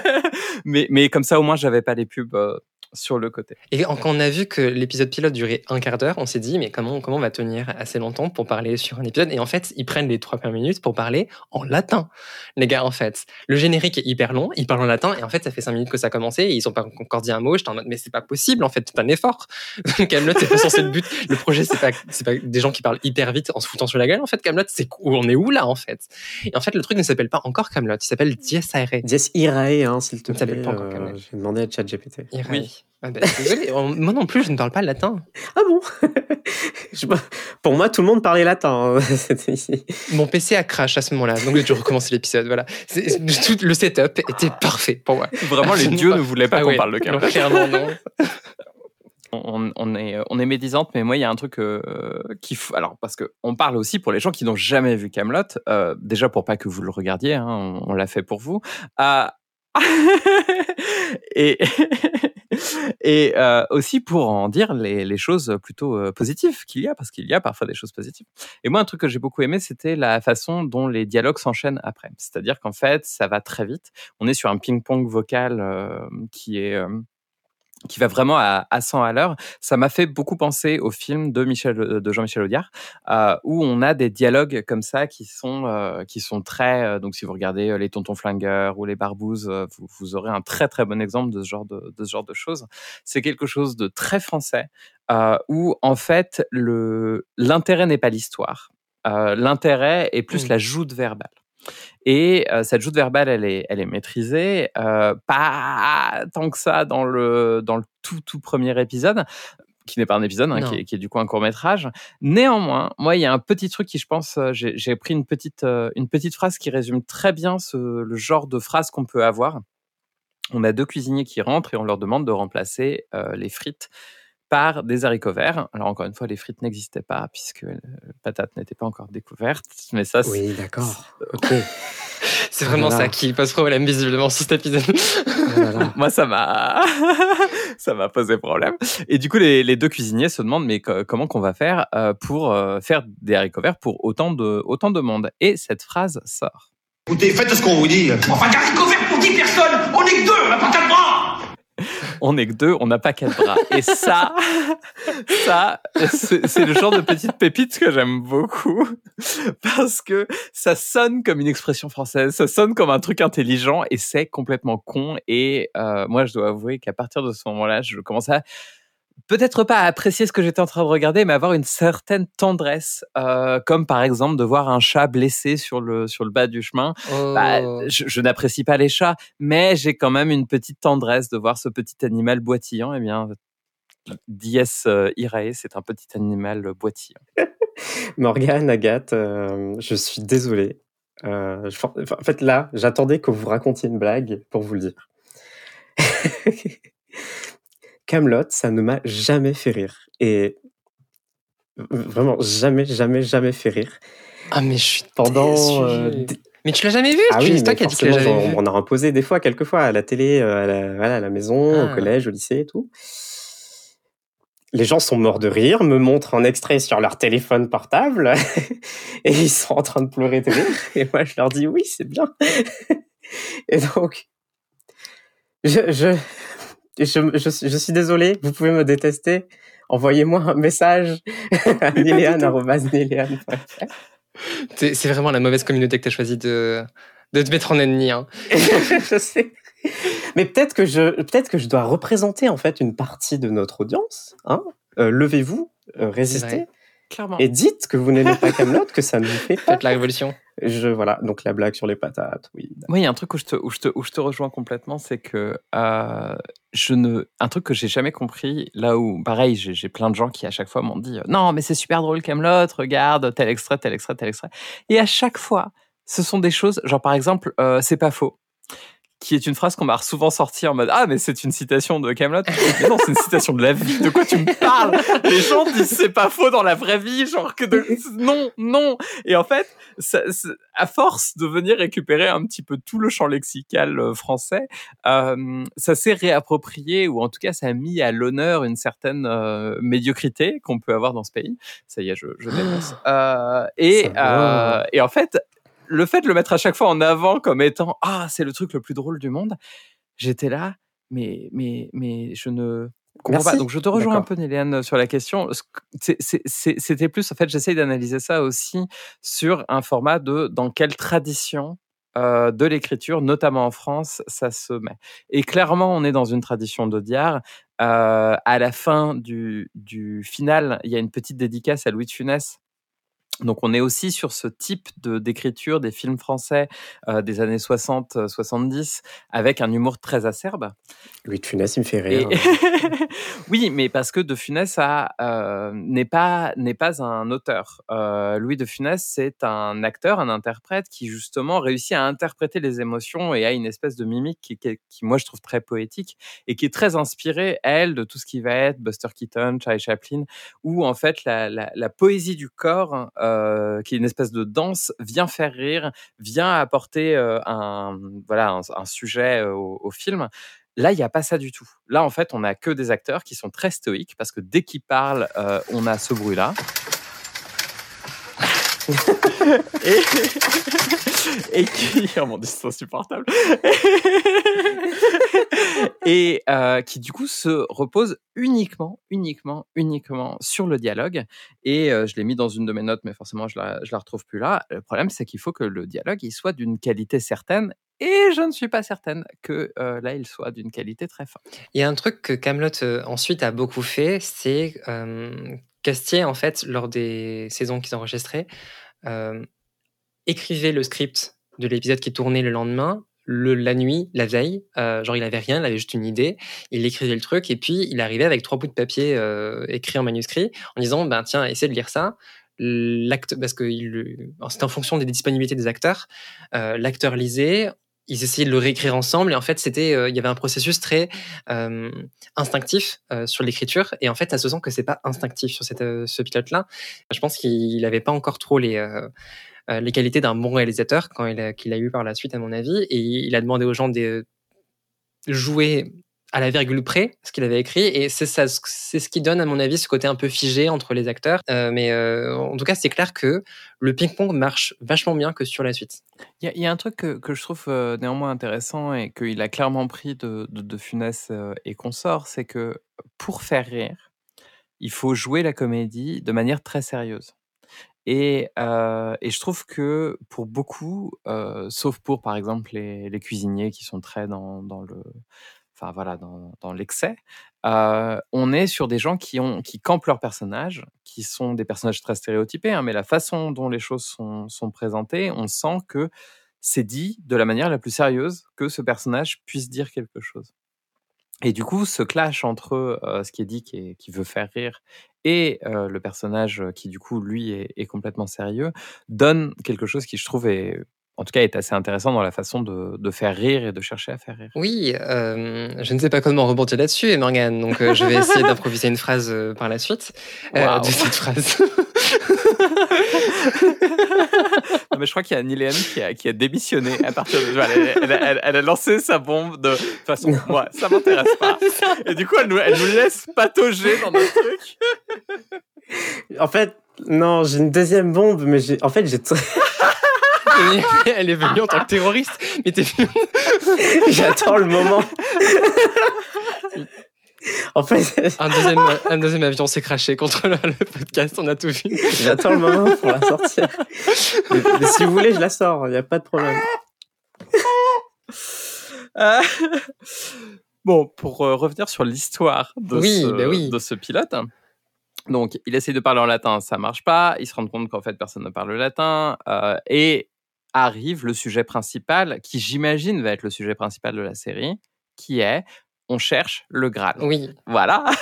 [SPEAKER 1] (laughs) mais, mais comme ça, au moins, j'avais pas les pubs euh, sur le côté.
[SPEAKER 3] Et quand on a vu que l'épisode pilote durait un quart d'heure, on s'est dit, mais comment, comment on va tenir assez longtemps pour parler sur un épisode? Et en fait, ils prennent les trois premières minutes pour parler en latin. Les gars, en fait, le générique est hyper long, ils parlent en latin, et en fait, ça fait cinq minutes que ça a commencé, et ils ont pas encore dit un mot. J'étais en mode, mais c'est pas possible, en fait, c'est un effort. (laughs) Camelot, c'est pas censé le but. Le projet, c'est pas, c'est pas des gens qui parlent hyper vite en se foutant sur la gueule. En fait, Camelot, c'est où on est où là, en fait? Et en fait, le truc ne s'appelle pas encore Camelot, il s'appelle Dies Irae.
[SPEAKER 2] Dies Irae, hein, s'il te plaît.
[SPEAKER 3] s'appelle pas encore
[SPEAKER 2] euh,
[SPEAKER 3] Camelot.
[SPEAKER 2] J'ai demandé à ChatGPT.
[SPEAKER 3] Irae.
[SPEAKER 1] Oui.
[SPEAKER 3] Ah bah, désolé, on- moi non plus, je ne parle pas latin.
[SPEAKER 2] Ah bon? (laughs) Je- Pour moi, tout le monde parlait latin. hein. (laughs)
[SPEAKER 3] Mon PC a crash à ce moment-là, donc j'ai dû recommencer l'épisode. Voilà, (laughs) tout le setup était parfait pour moi.
[SPEAKER 1] Vraiment, les dieux ne voulaient pas
[SPEAKER 3] Ah
[SPEAKER 1] qu'on
[SPEAKER 3] ouais,
[SPEAKER 1] parle de Camelot.
[SPEAKER 3] clairement non.
[SPEAKER 1] on, on est on est médisante mais moi il y a un truc euh, qui faut alors parce que on parle aussi pour les gens qui n'ont jamais vu Camelot euh, déjà pour pas que vous le regardiez hein, on, on l'a fait pour vous Euh, (laughs) et (laughs) et euh, aussi pour en dire les, les choses plutôt euh, positives qu'il y a parce qu'il y a parfois des choses positives. Et moi un truc que j'ai beaucoup aimé c'était la façon dont les dialogues s'enchaînent après. C'est-à-dire qu'en fait ça va très vite. On est sur un ping-pong vocal euh, qui est euh, qui va vraiment à, à 100 à l'heure. Ça m'a fait beaucoup penser au film de Michel, de Jean-Michel Audiard, euh, où on a des dialogues comme ça qui sont euh, qui sont très. euh, donc, si vous regardez euh, les Tontons Flingueurs ou les Barbouzes, euh, vous, vous aurez un très très bon exemple de ce genre de, de ce genre de choses. C'est quelque chose de très français, euh, où en fait le l'intérêt n'est pas l'histoire. Euh, l'intérêt est plus
[SPEAKER 3] Mm.
[SPEAKER 1] la joute verbale. Et euh, cette joute verbale, elle est, elle est maîtrisée, euh, pas tant que ça dans le, dans le tout, tout premier épisode, qui n'est pas un épisode, hein, qui, est, qui, est, du coup un court métrage. Néanmoins, moi, il y a un petit truc qui, je pense, euh, j'ai pris une petite, euh, une petite phrase qui résume très bien ce, le genre de phrase qu'on peut avoir. On a deux cuisiniers qui rentrent et on leur demande de remplacer les frites par des haricots verts. Alors encore une fois, les frites n'existaient pas puisque la patate n'était pas encore découverte. Mais ça,
[SPEAKER 2] oui, d'accord. Ok. (laughs)
[SPEAKER 3] C'est vraiment ça qui pose problème visiblement sur cet épisode. (laughs)
[SPEAKER 1] Moi, ça m'a, (laughs) ça m'a posé problème. Et du coup, les, les, deux cuisiniers se demandent mais comment qu'on va faire euh, pour euh, faire des haricots verts pour autant de autant de monde? Et cette phrase sort.
[SPEAKER 4] Écoutez, faites ce qu'on vous dit. Enfin, des haricots verts pour 10 personnes, on est que deux, on n'a pas quatre bras (laughs)
[SPEAKER 1] on n'est que deux, on n'a pas quatre bras. Et ça, (laughs) ça, c'est le genre de petite pépite que j'aime beaucoup (laughs) parce que ça sonne comme une expression française, ça sonne comme un truc intelligent et c'est complètement con. Et euh, moi, je dois avouer qu'à partir de ce moment-là, je commence à peut-être pas apprécier ce que j'étais en train de regarder, mais avoir une certaine tendresse, euh, comme par exemple de voir un chat blessé sur le sur le bas du chemin. Bah, oh. je, je n'apprécie pas les chats, mais j'ai quand même une petite tendresse de voir ce petit animal boitillant. Eh bien, Dies euh, irae, c'est un petit animal boitillant. (laughs)
[SPEAKER 2] Morgane, Agathe, euh, je suis désolé. Euh, je, en fait, là, j'attendais que vous racontiez une blague pour vous le dire. (laughs) Camelot, ça ne m'a jamais fait rire. Et vraiment, jamais, jamais, jamais fait rire.
[SPEAKER 3] Ah, mais je suis pendant. Euh, mais tu l'as jamais vu?
[SPEAKER 2] Ah oui, mais qui dit on, on a imposé des fois, quelques fois, à la télé, euh, à la, voilà, à la maison, au ah. collège, au lycée et tout. Les gens sont morts de rire, me montrent un extrait sur leur téléphone portable (laughs) et ils sont en train de pleurer de rire. (laughs) Et moi, je leur dis oui, c'est bien. (laughs) et donc, je, je, je, je, je, suis désolé, vous pouvez me détester. Envoyez-moi un message à (laughs)
[SPEAKER 3] C'est vraiment la mauvaise communauté que tu as choisi de, de te mettre en ennemi. Hein. (laughs)
[SPEAKER 2] je sais. Mais peut-être que, je, peut que je dois représenter en fait une partie de notre audience. Hein euh, Levez-vous, euh, résistez. Et dites que vous n'aimez pas Camelot, que ça ne vous fait pas.
[SPEAKER 3] la révolution.
[SPEAKER 2] Je, voilà, donc la blague sur les patates, oui.
[SPEAKER 1] Oui, il y a un truc où je te, où je te, où je te rejoins complètement, c'est que euh, je ne, un truc que j'ai jamais compris, là où, pareil, j'ai plein de gens qui à chaque fois m'ont dit, non, mais c'est super drôle Camelot, regarde tel extrait, tel extrait, tel extrait. Et à chaque fois, ce sont des choses, genre par exemple, euh, c'est pas faux qui est une phrase qu'on m'a souvent sortie en mode ah mais c'est une citation de Camelot. Mais non c'est une citation de la vie. De quoi tu me parles? Les gens disent c'est pas faux dans la vraie vie genre que de... non non. Et en fait ça, à force de venir récupérer un petit peu tout le champ lexical euh, français euh, ça s'est réapproprié ou en tout cas ça a mis à l'honneur une certaine euh, médiocrité qu'on peut avoir dans ce pays. Ça y est je, je dénonce euh, et euh, et en fait le fait de le mettre à chaque fois en avant comme étant ah c'est le truc le plus drôle du monde, j'étais là, mais mais mais je ne comprends pas. Donc je te rejoins un peu Néliane sur la question. C'était plus en fait j'essaye d'analyser ça aussi sur un format de dans quelle tradition euh, de l'écriture, notamment en France, ça se met? Et clairement, on est dans une tradition d'Audiard. Euh, à la fin du, du final, il y a une petite dédicace à Louis de Funès donc on est aussi sur ce type de d'écriture des films français euh, des années 60-70 avec un humour très acerbe.
[SPEAKER 2] Louis de Funès, il me fait rire. (laughs)
[SPEAKER 1] oui, mais parce que de Funès euh, n'est pas n'est pas un auteur. Euh, Louis de Funès, c'est un acteur, un interprète qui justement réussit à interpréter les émotions et a une espèce de mimique qui, qui, moi je trouve très poétique et qui est très inspirée elle de tout ce qui va être Buster Keaton, Charlie Chaplin, où en fait la, la, la poésie du corps euh, qui est une espèce de danse, vient faire rire, vient apporter euh, un, voilà, un, sujet euh, au, film. Là, il n'y a pas ça du tout. Là, en fait, on n'a que des acteurs qui sont très stoïques parce que dès qu'ils parlent, on a ce bruit-là. (laughs) et, qui, oh mon dieu, c'est insupportable, et euh, qui du coup se repose uniquement, uniquement, uniquement sur le dialogue. Et euh, je l'ai mis dans une de mes notes, mais forcément je la, je la retrouve plus là. Le problème, c'est qu'il faut que le dialogue il soit d'une qualité certaine. Et je ne suis pas certaine que euh, là, il soit d'une qualité très forte.
[SPEAKER 3] Il y a un truc que Camelot ensuite a beaucoup fait, c'est Castier, en fait, lors des saisons qu'ils enregistraient, euh, écrivait le script de l'épisode qui tournait le lendemain, le, la nuit, la veille. Euh, genre, il avait rien, il avait juste une idée. Il écrivait le truc et puis il arrivait avec trois bouts de papier euh, écrits en manuscrit en disant ben tiens, essaie de lire ça. L'acte, parce que c'était en fonction des disponibilités des acteurs. L'acteur lisait, ils essayaient de le réécrire ensemble et en fait c'était euh, il y avait un processus très euh, instinctif euh, sur l'écriture. Et en fait ça se sent que c'est pas instinctif sur ce pilote là je pense qu'il n'avait pas encore trop les les qualités d'un bon réalisateur quand il qu'il a eu par la suite à mon avis. Et il a demandé aux gens de jouer à la virgule près ce qu'il avait écrit et c'est ça c'est ce qui donne à mon avis ce côté un peu figé entre les acteurs. Euh, mais euh, en tout cas c'est clair que le ping pong marche vachement bien que sur la suite.
[SPEAKER 1] Il y, a un truc que, je trouve euh, néanmoins intéressant et qu'il a clairement pris de, de, Funès et consort c'est que pour faire rire il faut jouer la comédie de manière très sérieuse. Et, et, je trouve que pour beaucoup, sauf pour par exemple les, les, cuisiniers qui sont très dans, dans le enfin voilà, dans, l'excès, euh, on est sur des gens qui, ont, qui campent leurs personnages, qui sont des personnages très stéréotypés, hein, mais la façon dont les choses sont, présentées, on sent que c'est dit de la manière la plus sérieuse que ce personnage puisse dire quelque chose. Et du coup, ce clash entre euh, ce qui est dit qui, qui veut faire rire et euh, le personnage qui, du coup, lui, est, est, complètement sérieux, donne quelque chose qui, je trouve, est en tout cas, est assez intéressant dans la façon de, de faire rire et de chercher à faire rire.
[SPEAKER 3] Oui, euh, je ne sais pas comment rebondir là-dessus, Morgane, donc euh, je vais essayer d'improviser une phrase euh, par la suite wow. de cette phrase.
[SPEAKER 1] non, mais je crois qu'il y a Niléane qui a, qui a démissionné à partir de. Elle, elle, elle, elle a lancé sa bombe de, de façon. Moi, ça m'intéresse pas. (laughs) Et du coup, elle nous, elle nous laisse patauger dans notre truc.
[SPEAKER 2] En fait, non, j'ai une deuxième bombe, mais j'ai. En fait, j'ai. (laughs)
[SPEAKER 3] Elle est venue en tant que terroriste. Mais t'es (laughs)
[SPEAKER 2] J'attends le moment. En fait,
[SPEAKER 3] un deuxième, un deuxième avion s'est craché contre le, le, podcast, on a tout vu.
[SPEAKER 2] J'attends le moment pour la sortir. Mais, mais si vous voulez, je la sors, il n'y a pas de problème.
[SPEAKER 1] Euh, (laughs) bon, pour euh, revenir sur l'histoire de,
[SPEAKER 3] oui,
[SPEAKER 1] ce,
[SPEAKER 3] bah oui.
[SPEAKER 1] de ce pilote. Donc, il essaie de parler en latin, ça marche pas. Il se rend compte qu'en fait, personne ne parle le latin. Euh, et arrive le sujet principal, qui j'imagine va être le sujet principal de la série, qui est on cherche le Graal.
[SPEAKER 3] Oui.
[SPEAKER 1] Voilà. (laughs)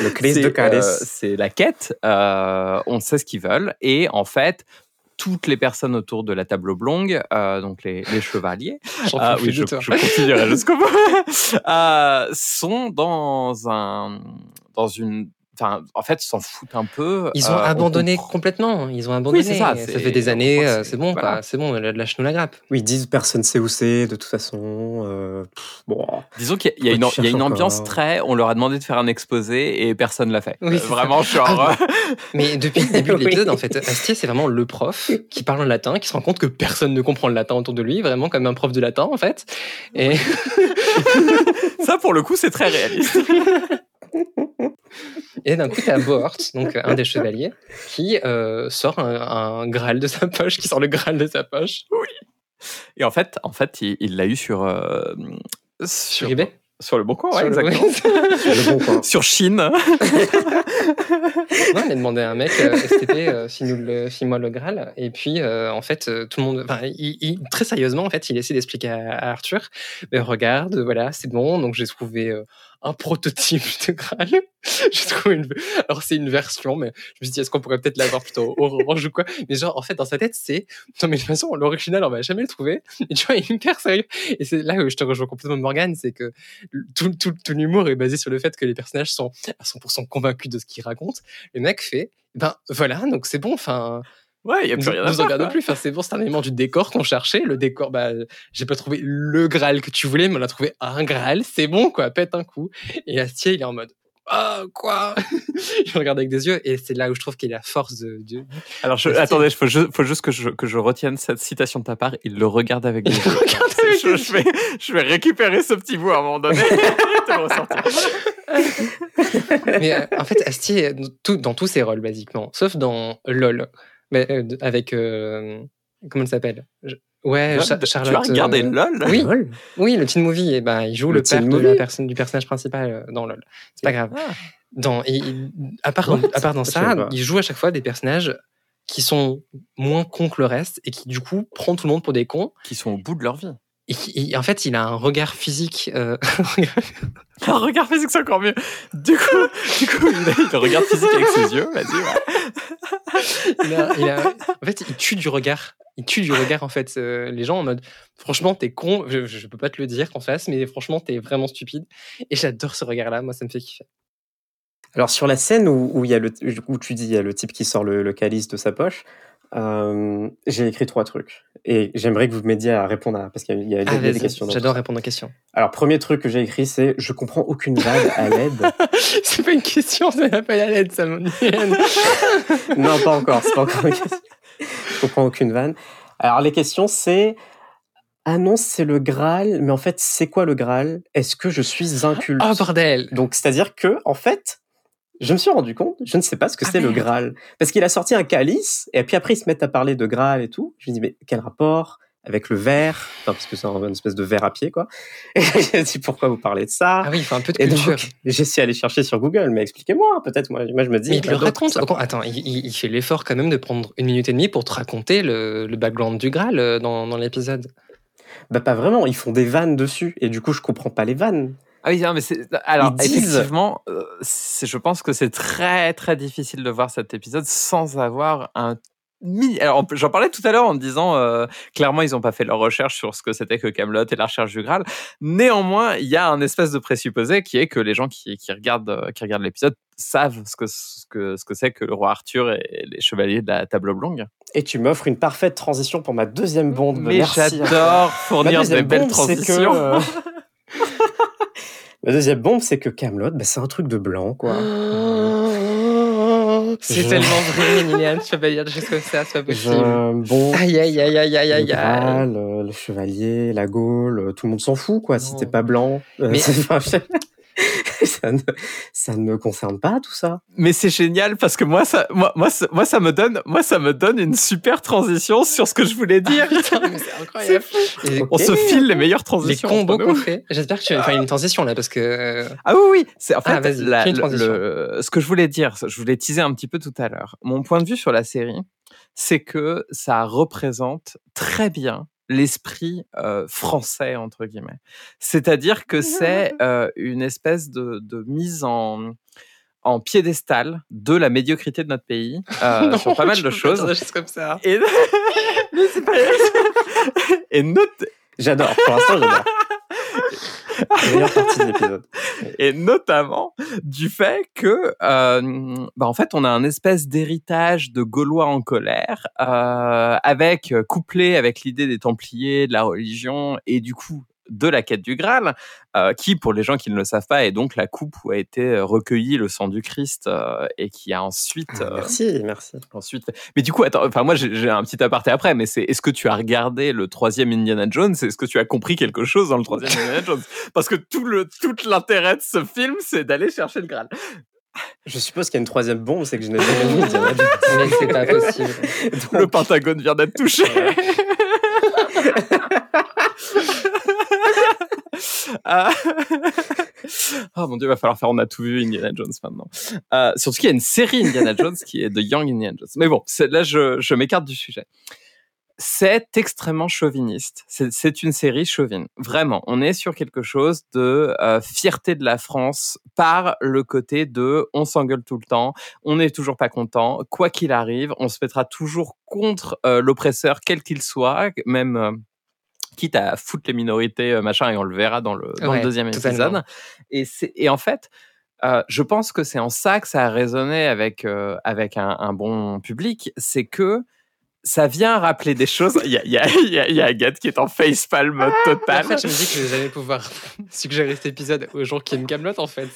[SPEAKER 2] Le calice de.
[SPEAKER 1] Euh, c'est la quête. Euh, on sait ce qu'ils veulent. Et en fait, toutes les personnes autour de la table oblongue, euh, donc les, les chevaliers, (laughs)
[SPEAKER 3] euh,
[SPEAKER 1] oui, je, je continuerai jusqu'au bout, (laughs) euh, sont dans un dans une Enfin, en fait, s'en foutent un peu.
[SPEAKER 3] Ils ont euh, abandonné complètement. Ils ont abandonné.
[SPEAKER 1] Oui, ça,
[SPEAKER 3] ça, fait des années. euh, C'est bon, voilà. c'est bon. Lâche-nous la grappe.
[SPEAKER 2] Oui, ils disent personne sait où c'est. De toute façon, euh, pff, bon.
[SPEAKER 1] Disons qu'il y, y, y, a une ambiance encore. très. On leur a demandé de faire un exposé et personne l'a fait.
[SPEAKER 3] Oui,
[SPEAKER 1] euh, vraiment, genre.
[SPEAKER 3] Ah, (laughs) mais depuis le début de (laughs) l'épisode, en fait, Astier, c'est vraiment le prof qui parle en latin, qui se rend compte que personne ne comprend le latin autour de lui, vraiment comme un prof de latin, en fait. Et (laughs)
[SPEAKER 1] ça, pour le coup, c'est très réaliste.
[SPEAKER 3] Et d'un coup, tu as Bohort, donc un des chevaliers, qui euh, sort un, un, Graal de sa poche, qui sort le Graal de sa poche.
[SPEAKER 1] Oui. Et en fait, en fait, il l'a eu sur, euh,
[SPEAKER 3] sur, sur eBay.
[SPEAKER 1] Sur le bon coin, ouais, exactement.
[SPEAKER 2] Le... (laughs) sur le bon coin.
[SPEAKER 1] sur Chine.
[SPEAKER 3] non, il a demandé à un mec, euh, STP, euh, file-moi le, Graal? Et puis, euh, en fait, euh, tout le monde, enfin, il, il, très sérieusement, en fait, il essaie d'expliquer à, à, Arthur, mais regarde, voilà, c'est bon. Donc, j'ai trouvé euh, un prototype de Graal. (laughs) j'ai trouvé une, alors c'est une version, mais je me suis dit, est-ce qu'on pourrait peut-être l'avoir plutôt orange ou quoi? Mais genre, en fait, dans sa tête, c'est, non, mais de toute façon, l'original, on va jamais le trouver. Et tu vois, il est hyper sérieux. Et c'est là où je te rejoins complètement Morgane, c'est que tout, tout, tout l'humour est basé sur le fait que les personnages sont à 100% convaincus de ce qu'ils racontent. Le mec fait, ben voilà, donc c'est bon, enfin.
[SPEAKER 1] Ouais, il y a plus rien à
[SPEAKER 3] faire. regarde plus. Enfin, c'est bon, c'est un élément du décor qu'on cherchait. Le décor, bah, j'ai pas trouvé le Graal que tu voulais, mais on a trouvé un Graal. C'est bon, quoi. Pète un coup. Et Astier, il est en mode, ah, oh, quoi? (laughs) Je regarde avec des yeux et c'est là où je trouve qu'il y a la force de. de
[SPEAKER 1] Alors, je, attendez, il faut, faut, juste que je, que je retienne cette citation de ta part. Il le regarde avec (laughs) des yeux.
[SPEAKER 3] regarde avec
[SPEAKER 1] je, je, vais, je vais récupérer ce petit bout à un moment donné (laughs) et te le ressortir.
[SPEAKER 3] Mais euh, en fait, Astier, tout, dans tous ses rôles, basiquement, sauf dans LOL, mais, euh, avec. Euh, comment elle s'appelle? Ouais,
[SPEAKER 1] Charlotte. Tu as regardé
[SPEAKER 3] euh,
[SPEAKER 1] LOL?
[SPEAKER 3] Oui, oui, le teen movie. Et ben, il joue le, le père de la personne, du personnage principal dans LOL. C'est pas grave. Ah. Dans, il, à part, dans, à part dans ça, il joue à chaque fois des personnages qui sont moins cons que le reste et qui du coup prend tout le monde pour des cons.
[SPEAKER 1] Qui sont au bout de leur vie.
[SPEAKER 3] En fait, il a un regard physique. euh, (laughs)
[SPEAKER 1] Un regard physique, c'est encore mieux. Du coup, du coup (laughs) il, a- le regarde physique avec ses yeux. Vas-y, ouais.
[SPEAKER 3] il a- il a- en fait, il tue du regard. Il tue du regard, en fait, euh, les gens en mode, franchement, t'es con, je, je, peux pas te le dire en face, mais franchement, t'es vraiment stupide. Et j'adore ce regard-là, moi, ça me fait kiffer.
[SPEAKER 2] Alors sur la scène où, où il y a le, où tu dis il y a le type qui sort le, le calice de sa poche, euh, j'ai écrit trois trucs et j'aimerais que vous m'aidiez à répondre à parce qu'il y a, il y a-
[SPEAKER 3] Ah,
[SPEAKER 2] des questions.
[SPEAKER 3] J'adore répondre aux questions.
[SPEAKER 2] Alors premier truc que j'ai écrit c'est je comprends aucune vanne à l'aide. (laughs)
[SPEAKER 3] c'est pas une question, ça m'appelle à l'aide, ça (laughs)
[SPEAKER 2] non pas encore, c'est pas encore une question. Je comprends aucune vanne. Alors les questions c'est ah non c'est le Graal mais en fait c'est quoi le Graal? Est-ce que je suis inculte?
[SPEAKER 3] Oh, bordel
[SPEAKER 2] Donc, c'est-à-dire que, en fait, je me suis rendu compte, je ne sais pas ce que
[SPEAKER 3] Ah,
[SPEAKER 2] c'est le. Graal. Parce qu'il a sorti un calice, et puis après, ils se mettent à parler de Graal et tout. Je me dis, mais quel rapport avec le verre? Enfin, parce que c'est une espèce de verre à pied, quoi. Et (laughs) j'ai dit, pourquoi vous parlez de ça?
[SPEAKER 3] Ah oui, il faut un peu de
[SPEAKER 2] Et
[SPEAKER 3] culture.
[SPEAKER 2] donc, j'ai essayé d'aller chercher sur Google, mais expliquez-moi, peut-être. Moi, moi, je me dis.
[SPEAKER 3] Mais il te le raconte. Attends, il, il- fait l'effort quand même de prendre une minute et demie pour te raconter le, le background du Graal euh, dans, dans l'épisode.
[SPEAKER 2] Bah, pas vraiment. Ils font des vannes dessus, et du coup, je comprends pas les vannes.
[SPEAKER 1] Ah oui, non, mais c'est. Alors,
[SPEAKER 2] Ils
[SPEAKER 1] effectivement, euh, c'est- je pense que c'est très, très difficile de voir cet épisode sans avoir un. Alors, j'en parlais tout à l'heure en me disant, euh, clairement, ils n'ont pas fait leur recherche sur ce que c'était que Camelot et la recherche du Graal. Néanmoins, il y a un espèce de présupposé qui est que les gens qui, qui regardent, euh, qui regardent l'épisode savent ce que ce que ce que c'est que le roi Arthur et les chevaliers de la table oblongue.
[SPEAKER 2] Et tu m'offres une parfaite transition pour ma deuxième bombe.
[SPEAKER 1] Mais
[SPEAKER 2] Merci.
[SPEAKER 1] j'adore (laughs) fournir des belles transitions. (laughs)
[SPEAKER 2] euh, Ma deuxième bombe, c'est que Camelot, bah, c'est un truc de blanc, quoi.
[SPEAKER 3] C'est
[SPEAKER 2] Je-
[SPEAKER 3] tellement vrai, Liliane, tu peux pas dire des choses comme ça, c'est pas possible.
[SPEAKER 2] Je- bon,
[SPEAKER 3] Aïe, aïe, aïe, aïe, aïe,
[SPEAKER 2] le
[SPEAKER 3] aïe, aïe.
[SPEAKER 2] Graal, euh, le chevalier, la Gaule, euh, tout le monde s'en fout, quoi. Si t'es pas blanc, Euh,
[SPEAKER 3] Mais-
[SPEAKER 2] c'est- enfin, je- (laughs) (laughs) ça, ne, ça ne me concerne pas tout ça.
[SPEAKER 1] Mais c'est génial parce que moi ça, moi, moi, ça- moi, ça me donne, moi, ça me donne une super transition sur ce que je voulais dire.
[SPEAKER 3] Putain, mais c'est incroyable. (laughs)
[SPEAKER 1] On se file les meilleures
[SPEAKER 3] Les
[SPEAKER 1] transitions.
[SPEAKER 3] combos
[SPEAKER 1] entre
[SPEAKER 3] qu'on
[SPEAKER 1] nous.
[SPEAKER 3] fait. J'espère que tu vas faire une transition là parce que. euh,
[SPEAKER 1] Ah oui, oui. C'est en fait
[SPEAKER 3] Ah, vas-y,
[SPEAKER 1] la-
[SPEAKER 3] fais une
[SPEAKER 1] le-
[SPEAKER 3] transition.
[SPEAKER 1] le- ce que je voulais dire. Je voulais teaser un petit peu tout à l'heure. Mon point de vue sur la série, c'est que ça représente très bien l'esprit euh, français entre guillemets. C'est-à-dire que c'est euh, une espèce de, de mise en en piédestal de la médiocrité de notre pays (laughs) euh,
[SPEAKER 3] non,
[SPEAKER 1] sur pas mal de
[SPEAKER 3] pas
[SPEAKER 1] choses.
[SPEAKER 3] comme ça.
[SPEAKER 1] Et, (laughs) (laughs) et, note-
[SPEAKER 2] J'adore, pour l'instant, j'adore. (laughs)
[SPEAKER 1] Et notamment du fait que, euh, bah en fait, on a un espèce d'héritage de Gaulois en colère, euh, avec couplé avec l'idée des Templiers, de la religion et du coup de la quête du Graal, euh, qui, pour les gens qui ne le savent pas, est donc la coupe où a été recueilli le sang du Christ euh, et qui a ensuite
[SPEAKER 2] Ah,
[SPEAKER 1] euh,
[SPEAKER 2] merci, merci.
[SPEAKER 1] Ensuite, mais du coup, attends, enfin moi j'ai un petit aparté après, mais c'est est-ce que tu as regardé le troisième Indiana Jones? Est-ce que tu as compris quelque chose dans le troisième (laughs) Indiana Jones? Parce que tout le tout l'intérêt de ce film, c'est d'aller chercher le Graal.
[SPEAKER 2] Je suppose qu'il y a une troisième bombe, c'est que je n'ai jamais vu Indiana Jones. (laughs)
[SPEAKER 3] Mais c'est pas possible. (laughs)
[SPEAKER 1] Le Pentagone vient d'être touché. Ah. (laughs) oh mon dieu, va falloir faire on a tout vu Indiana Jones maintenant. Euh, surtout qu'il y a une série Indiana (laughs) Jones qui est The Young Indiana Jones. Mais bon, là je, je m'écarte du sujet. C'est extrêmement chauviniste. C'est- C'est une série chauvine. Vraiment, on est sur quelque chose de euh, fierté de la France par le côté de on s'engueule tout le temps, on n'est toujours pas content, quoi qu'il arrive, on se mettra toujours contre euh, l'oppresseur quel qu'il soit, même euh, quitte à foutre les minorités euh, machin et on le verra dans le, dans
[SPEAKER 3] Ouais,
[SPEAKER 1] le deuxième épisode. Et, et en fait, euh, je pense que c'est en ça que ça a résonné avec, euh, avec un, un bon public, c'est que ça vient rappeler des choses. Il y a, il y, a, (laughs) il y, a, il y a Agathe qui est en facepalm
[SPEAKER 3] En
[SPEAKER 1] total.
[SPEAKER 3] fait, je me dis que je vais jamais pouvoir (laughs) suggérer cet épisode aux gens qui aiment Camelot. En fait,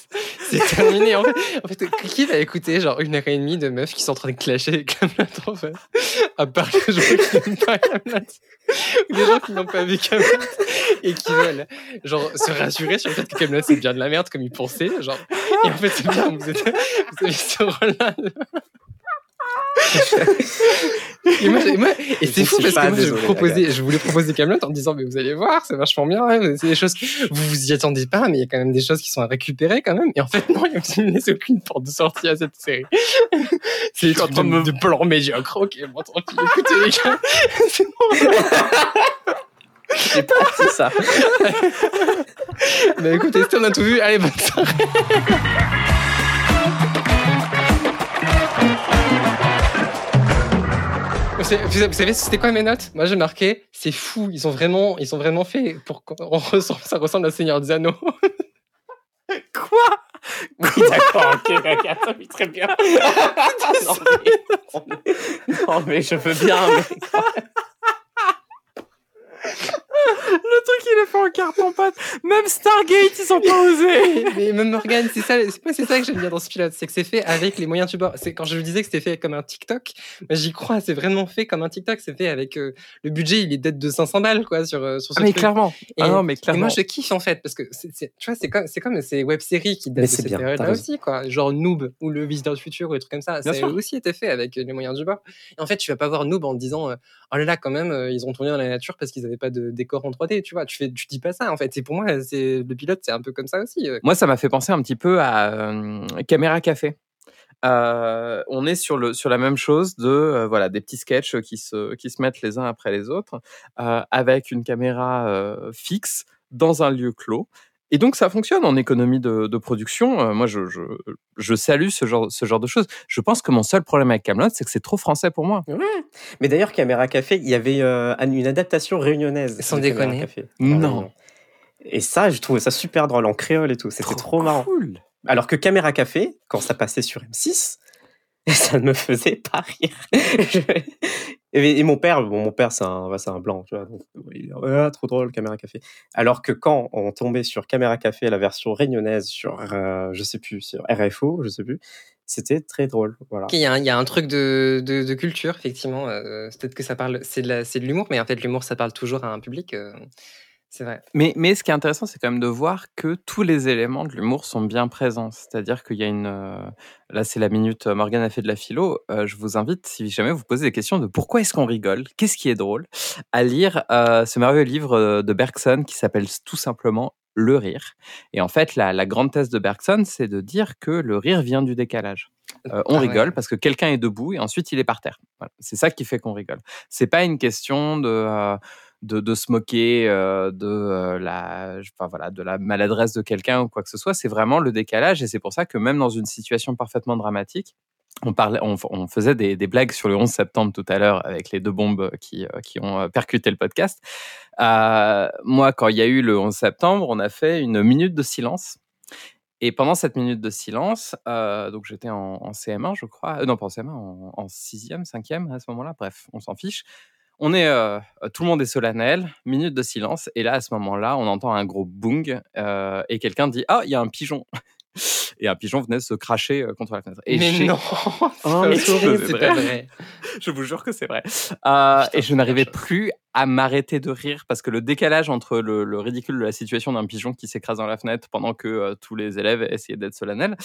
[SPEAKER 3] c'est terminé. En fait, en fait, qui va écouter genre une heure et demie de meufs qui sont en train de clasher Camelot en fait, à part les gens qui n'aiment pas Camelot ou les gens qui n'ont pas vu Camelot et qui veulent genre se rassurer sur le fait que Camelot c'est bien de la merde comme ils pensaient. Genre, et en fait, c'est bien. Vous, êtes, vous avez ce rôle-là. Et moi, et moi- et
[SPEAKER 2] Je
[SPEAKER 3] c'est fou parce que moi, je,
[SPEAKER 2] désolé,
[SPEAKER 3] proposais, je voulais proposer Camelot en disant mais vous allez voir c'est vachement bien hein, c'est des choses que vous vous y attendez pas mais il y a quand même des choses qui sont à récupérer quand même. Et en fait non il me laisse aucune porte de sortie à cette série. (laughs) C'est
[SPEAKER 1] en train de me-
[SPEAKER 3] de blanc médiocre ok bon tranquille écoutez les gars. (laughs) C'est bon.
[SPEAKER 2] J'ai pas dit ça. (laughs)
[SPEAKER 3] bah écoutez si on a tout vu allez bonne soirée Vous savez- c'était quoi mes notes? Moi, j'ai marqué, c'est fou. Ils ont vraiment, ils ont vraiment fait pour qu'on ressemble, ça ressemble à Seigneur des Anneaux. (laughs)
[SPEAKER 1] Quoi?
[SPEAKER 2] Oui, d'accord, ok, ok, attends, oui, très bien. (laughs) non, mais... non, mais je veux bien. mais- (laughs)
[SPEAKER 1] Le truc, il est fait en carton pâte. Même Stargate, ils sont pas osés. (laughs)
[SPEAKER 3] mais même Morgan, c'est ça, c'est pas c'est ça que j'aime bien dans ce pilote, c'est que c'est fait avec les moyens du bord. C'est quand je vous disais que c'était fait comme un TikTok, moi j'y crois, c'est vraiment fait comme un TikTok. C'est fait avec euh, le budget, il est d'être de 500 balles quoi sur euh, sur ce
[SPEAKER 1] Ah, mais
[SPEAKER 3] truc.
[SPEAKER 1] clairement.
[SPEAKER 3] Et,
[SPEAKER 1] ah non, mais
[SPEAKER 3] et
[SPEAKER 1] clairement.
[SPEAKER 3] moi je kiffe en fait parce que c'est, c'est- tu vois c'est comme c'est comme ces web séries qui datent
[SPEAKER 2] Mais
[SPEAKER 3] de
[SPEAKER 2] c'est
[SPEAKER 3] cette période-là aussi quoi genre Noob ou le Visiteur du futur ou des trucs comme ça
[SPEAKER 1] Bien
[SPEAKER 3] ça
[SPEAKER 1] sûr.
[SPEAKER 3] a aussi été fait avec les moyens du bord et en fait tu vas pas voir Noob en te disant euh, oh là là quand même ils ont tourné dans la nature parce qu'ils avaient pas de décor en 3D tu vois tu fais tu dis pas ça en fait c'est pour moi c'est le pilote c'est un peu comme ça aussi euh.
[SPEAKER 1] Moi, ça m'a fait penser un petit peu à euh, Caméra Café. Euh, on est sur le sur la même chose de euh, voilà des petits sketchs qui se qui se mettent les uns après les autres avec une caméra fixe dans un lieu clos et donc ça fonctionne en économie de, de production. Euh, moi je, je je salue ce genre ce genre de choses. Je pense que mon seul problème avec Camelot c'est que c'est trop français pour moi.
[SPEAKER 2] Mais d'ailleurs, Caméra Café, il y avait euh, une adaptation réunionnaise.
[SPEAKER 3] Sans déconner.
[SPEAKER 2] Café.
[SPEAKER 1] Non.
[SPEAKER 2] Et ça, je trouvais ça super drôle en créole et tout. C'était trop, marrant.
[SPEAKER 1] cool.
[SPEAKER 2] Alors que Caméra Café, quand ça passait sur M6, (laughs) ça ne me faisait pas rire. (laughs) Je- et, mon père, mon père, c'est un, c'est un blanc, il est ouais, trop drôle, Caméra Café. Alors que quand on tombait sur Caméra Café, la version réunionnaise sur, euh, je sais plus, sur RFO, je sais plus, c'était très drôle. Voilà.
[SPEAKER 3] Il y, a un- truc de, culture, effectivement. euh, peut-être que ça parle, c'est de l'humour, mais en fait, l'humour, ça parle toujours à un public. euh, c'est vrai.
[SPEAKER 1] Mais, mais ce qui est intéressant, c'est quand même de voir que tous les éléments de l'humour sont bien présents. C'est-à-dire qu'il y a une. euh, là, c'est la minute euh, Morgane a fait de la philo. Euh, je vous invite, si jamais vous posez des questions de pourquoi est-ce qu'on rigole, qu'est-ce qui est drôle, à lire euh, ce merveilleux livre de Bergson qui s'appelle tout simplement Le rire. Et en fait, la, la grande thèse de Bergson, c'est de dire que le rire vient du décalage. Euh, on
[SPEAKER 3] Ah ouais.
[SPEAKER 1] rigole parce que quelqu'un est debout et ensuite il est par terre. Voilà. C'est ça qui fait qu'on rigole. C'est pas une question de. De, se moquer euh, de euh, la enfin, voilà de la maladresse de quelqu'un ou quoi que ce soit c'est vraiment le décalage. Et c'est pour ça que même dans une situation parfaitement dramatique on parlait on, faisait des, blagues sur le 11 septembre tout à l'heure avec les deux bombes qui, euh, qui ont percuté le podcast. Moi quand il y a eu le 11 septembre on a fait une minute de silence. Et pendant cette minute de silence, donc j'étais en, en CM1, je crois, non pas en CM1, en, en 6e, 5e à ce moment-là, bref, on s'en fiche. On est, euh, tout le monde est solennel, minute de silence, et là à ce moment-là, on entend un gros boung euh, et quelqu'un dit ah il y a un pigeon (laughs) et un pigeon venait se cracher euh, contre la fenêtre. Et
[SPEAKER 3] mais non, (laughs)
[SPEAKER 2] Oh, mais
[SPEAKER 3] c'est
[SPEAKER 1] vrai. (laughs) je vous jure que c'est vrai. Euh,
[SPEAKER 3] Putain,
[SPEAKER 1] et je n'arrivais plus à m'arrêter de rire parce que le décalage entre le, le ridicule de la situation d'un pigeon qui s'écrase dans la fenêtre pendant que tous les élèves essayaient d'être solennels.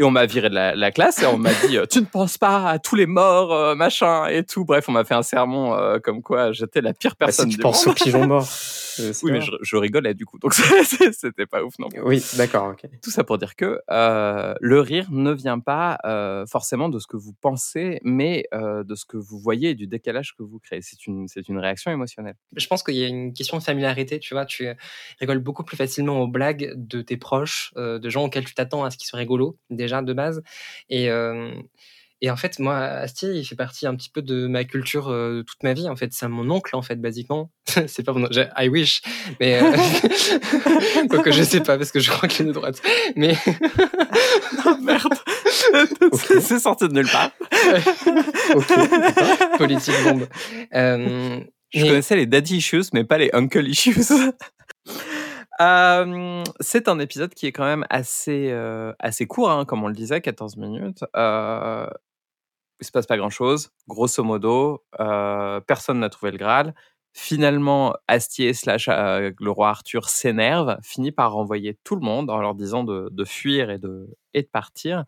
[SPEAKER 1] Et on m'a viré de la, la classe et on m'a dit euh, tu ne penses pas à tous les morts euh, machin et tout. Bref, on m'a fait un sermon euh, comme quoi j'étais la pire
[SPEAKER 2] Bah,
[SPEAKER 1] personne
[SPEAKER 2] si tu
[SPEAKER 1] du
[SPEAKER 2] penses
[SPEAKER 1] monde.
[SPEAKER 2] aux pigeons (laughs) morts. euh,
[SPEAKER 1] Oui, mais je, je rigolais du coup, donc (laughs) c'était pas ouf non.
[SPEAKER 2] Oui, d'accord, ok.
[SPEAKER 1] Tout ça pour dire que euh, le rire ne vient pas euh, forcément de ce que vous pensez, mais euh, de ce que vous voyez et du décalage que vous créez. C'est une, c'est une réaction émotionnelle.
[SPEAKER 3] Je pense qu'il y a une question de familiarité, tu vois. Tu rigoles beaucoup plus facilement aux blagues de tes proches, euh, de gens auxquels tu t'attends à ce qu'ils soient rigolos, déjà de base. Et, euh, et en fait, moi, Asti, il fait partie un petit peu de ma culture euh, toute ma vie. En fait, c'est mon oncle, en fait, basiquement. (laughs) c'est pas mon oncle, j'ai- I wish. Mais, euh... (laughs) quoique je sais pas, parce que je crois qu'il est de droite. Mais, (laughs)
[SPEAKER 1] Merde C'est sorti de nulle part.
[SPEAKER 2] Ok.
[SPEAKER 3] politique bombe. Euh,
[SPEAKER 1] Je
[SPEAKER 3] mais-
[SPEAKER 1] connaissais les daddy issues, mais pas les uncle issues. C'est un épisode qui est quand même assez, assez court, hein, comme on le disait, 14 minutes. Euh, il se passe pas grand-chose. Grosso modo, personne n'a trouvé le Graal. Finalement, Astier slash euh, le roi Arthur s'énerve, finit par renvoyer tout le monde en leur disant de, de fuir et de, et de partir.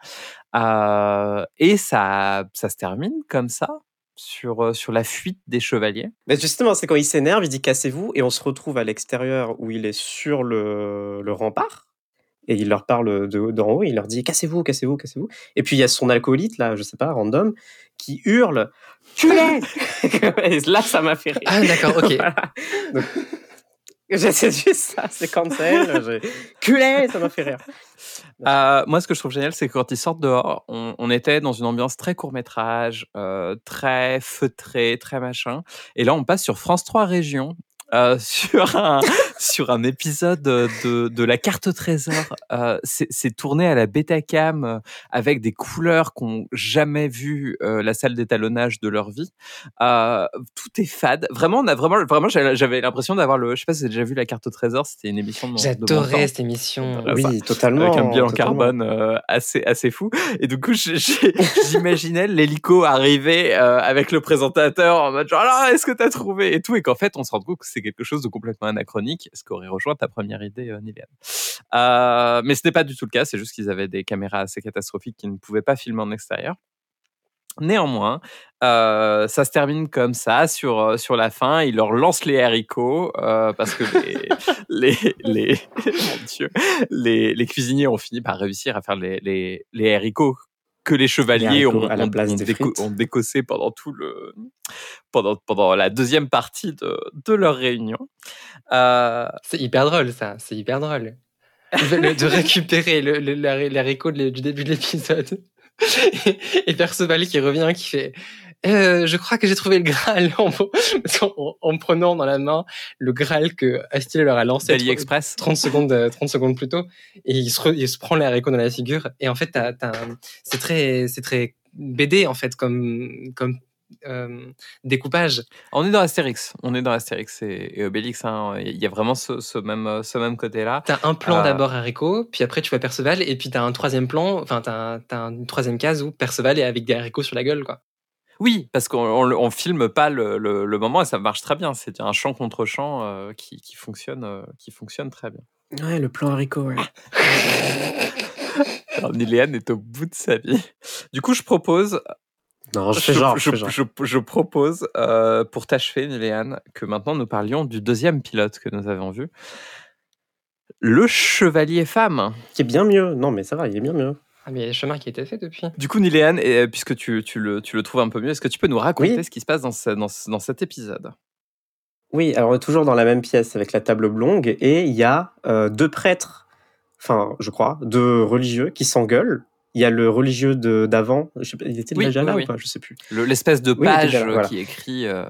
[SPEAKER 1] Et ça, ça se termine comme ça sur, euh, sur la fuite des chevaliers.
[SPEAKER 2] Mais justement, c'est quand il s'énerve, il dit cassez-vous, et on se retrouve à l'extérieur où il est sur le, le rempart. Et il leur parle de- d'en haut, il leur dit cassez-vous, cassez-vous, cassez-vous. Et puis il y a son alcoolite, là, je sais pas, random, qui hurle culé (laughs) Et là, ça m'a fait rire.
[SPEAKER 3] Ah, d'accord, ok. (laughs)
[SPEAKER 2] Voilà. Donc, (laughs) j'ai- c'est juste ça, c'est cancel. (laughs) Culé, ça m'a fait rire.
[SPEAKER 1] Euh, moi, ce que je trouve génial, c'est que quand ils sortent dehors, on, on était dans une ambiance très court métrage, euh, très feutré, très machin. Et là, on passe sur France 3 Région. Euh, (laughs) sur un sur un épisode de, de la carte au trésor euh, c'est c'est tourné à la Betacam euh, avec des couleurs qu'ont jamais vu euh, la salle d'étalonnage de leur vie euh, tout est fade vraiment on a vraiment vraiment j'avais l'impression d'avoir le je sais pas si vous avez déjà vu la carte au trésor c'était une émission de.
[SPEAKER 3] J'adorais cette émission.
[SPEAKER 2] Oui, totalement.
[SPEAKER 1] avec un bilan
[SPEAKER 2] totalement.
[SPEAKER 1] carbone euh, assez assez fou et du coup j'ai- j'ai- j'imaginais l'hélico arriver euh, avec le présentateur en mode genre alors est-ce que t'as trouvé? Et tout et qu'en fait on se rend compte que c'est quelque chose de complètement anachronique ce qui aurait rejoint ta première idée euh, Niliane euh, mais ce n'est pas du tout le cas c'est juste qu'ils avaient des caméras assez catastrophiques qui ne pouvaient pas filmer en extérieur Néanmoins, euh, ça se termine comme ça sur euh, sur la fin. Il leur lance les haricots euh, parce que les (laughs) les les (laughs) mon Dieu, les, les cuisiniers ont fini par réussir à faire les les, les haricots que les chevaliers ont,
[SPEAKER 2] à la
[SPEAKER 1] ont-
[SPEAKER 2] place
[SPEAKER 1] ont
[SPEAKER 2] des
[SPEAKER 1] déco-
[SPEAKER 2] frites.
[SPEAKER 1] ont décossé pendant tout le pendant pendant la deuxième partie de de leur réunion. Euh,
[SPEAKER 3] C'est hyper drôle, ça. C'est hyper drôle. Le- le- de récupérer le, le, la- du début de l'épisode. (laughs) Et, et Perceval qui revient, qui fait Euh, Je crois que j'ai trouvé le Graal (laughs) en, en, en prenant dans la main le Graal que Astier leur a lancé
[SPEAKER 1] d'AliExpress.
[SPEAKER 3] 30 secondes, euh, 30 secondes plus tôt. Et il se, re- il se prend les haricots dans la figure. Et en fait, t'as- t'as un- c'est très, c'est très BD, en fait, comme, comme euh, découpage.
[SPEAKER 1] On est dans Astérix. On est dans Astérix et, et Obélix. hein. Il y a vraiment ce, ce même ce même côté là.
[SPEAKER 3] T'as un plan
[SPEAKER 1] Ah.
[SPEAKER 3] d'abord haricots, puis après tu vois Perceval, et puis t'as un troisième plan, enfin t'as t'as une troisième case où Perceval est avec des haricots sur la gueule, quoi.
[SPEAKER 1] Oui, parce qu'on on filme pas le, le, le moment et ça marche très bien. C'est un chant contre chant euh, qui, qui fonctionne euh, qui fonctionne très bien.
[SPEAKER 2] Ouais, le plan haricot, ouais.
[SPEAKER 1] Alors, Niléane est au bout de sa vie. Du coup, je propose,
[SPEAKER 2] Non, je fais genre, je,
[SPEAKER 1] je,
[SPEAKER 2] fais genre.
[SPEAKER 1] je- je propose euh, pour t'achever, Niléane, que maintenant nous parlions du deuxième pilote que nous avons vu, le chevalier femme.
[SPEAKER 2] Qui est bien mieux. Non, mais ça va, il est bien mieux.
[SPEAKER 3] Ah, mais il y a des chemins qui étaient faits depuis.
[SPEAKER 1] Du coup, Niléane, et, euh, puisque tu, tu le, tu le trouves un peu mieux, est-ce que tu peux nous raconter
[SPEAKER 2] Oui.
[SPEAKER 1] ce qui se passe dans, ce- dans, ce- dans cet épisode?
[SPEAKER 2] Oui, alors on est toujours dans la même pièce avec la table oblongue et il y a euh, deux prêtres, enfin, je crois, deux religieux qui s'engueulent. Il y a le religieux de- d'avant, il était
[SPEAKER 1] Oui,
[SPEAKER 2] déjà là
[SPEAKER 1] oui,
[SPEAKER 2] ou
[SPEAKER 1] oui.
[SPEAKER 2] pas, je sais plus.
[SPEAKER 1] Le- L'espèce de page
[SPEAKER 2] là, voilà.
[SPEAKER 1] qui écrit. euh,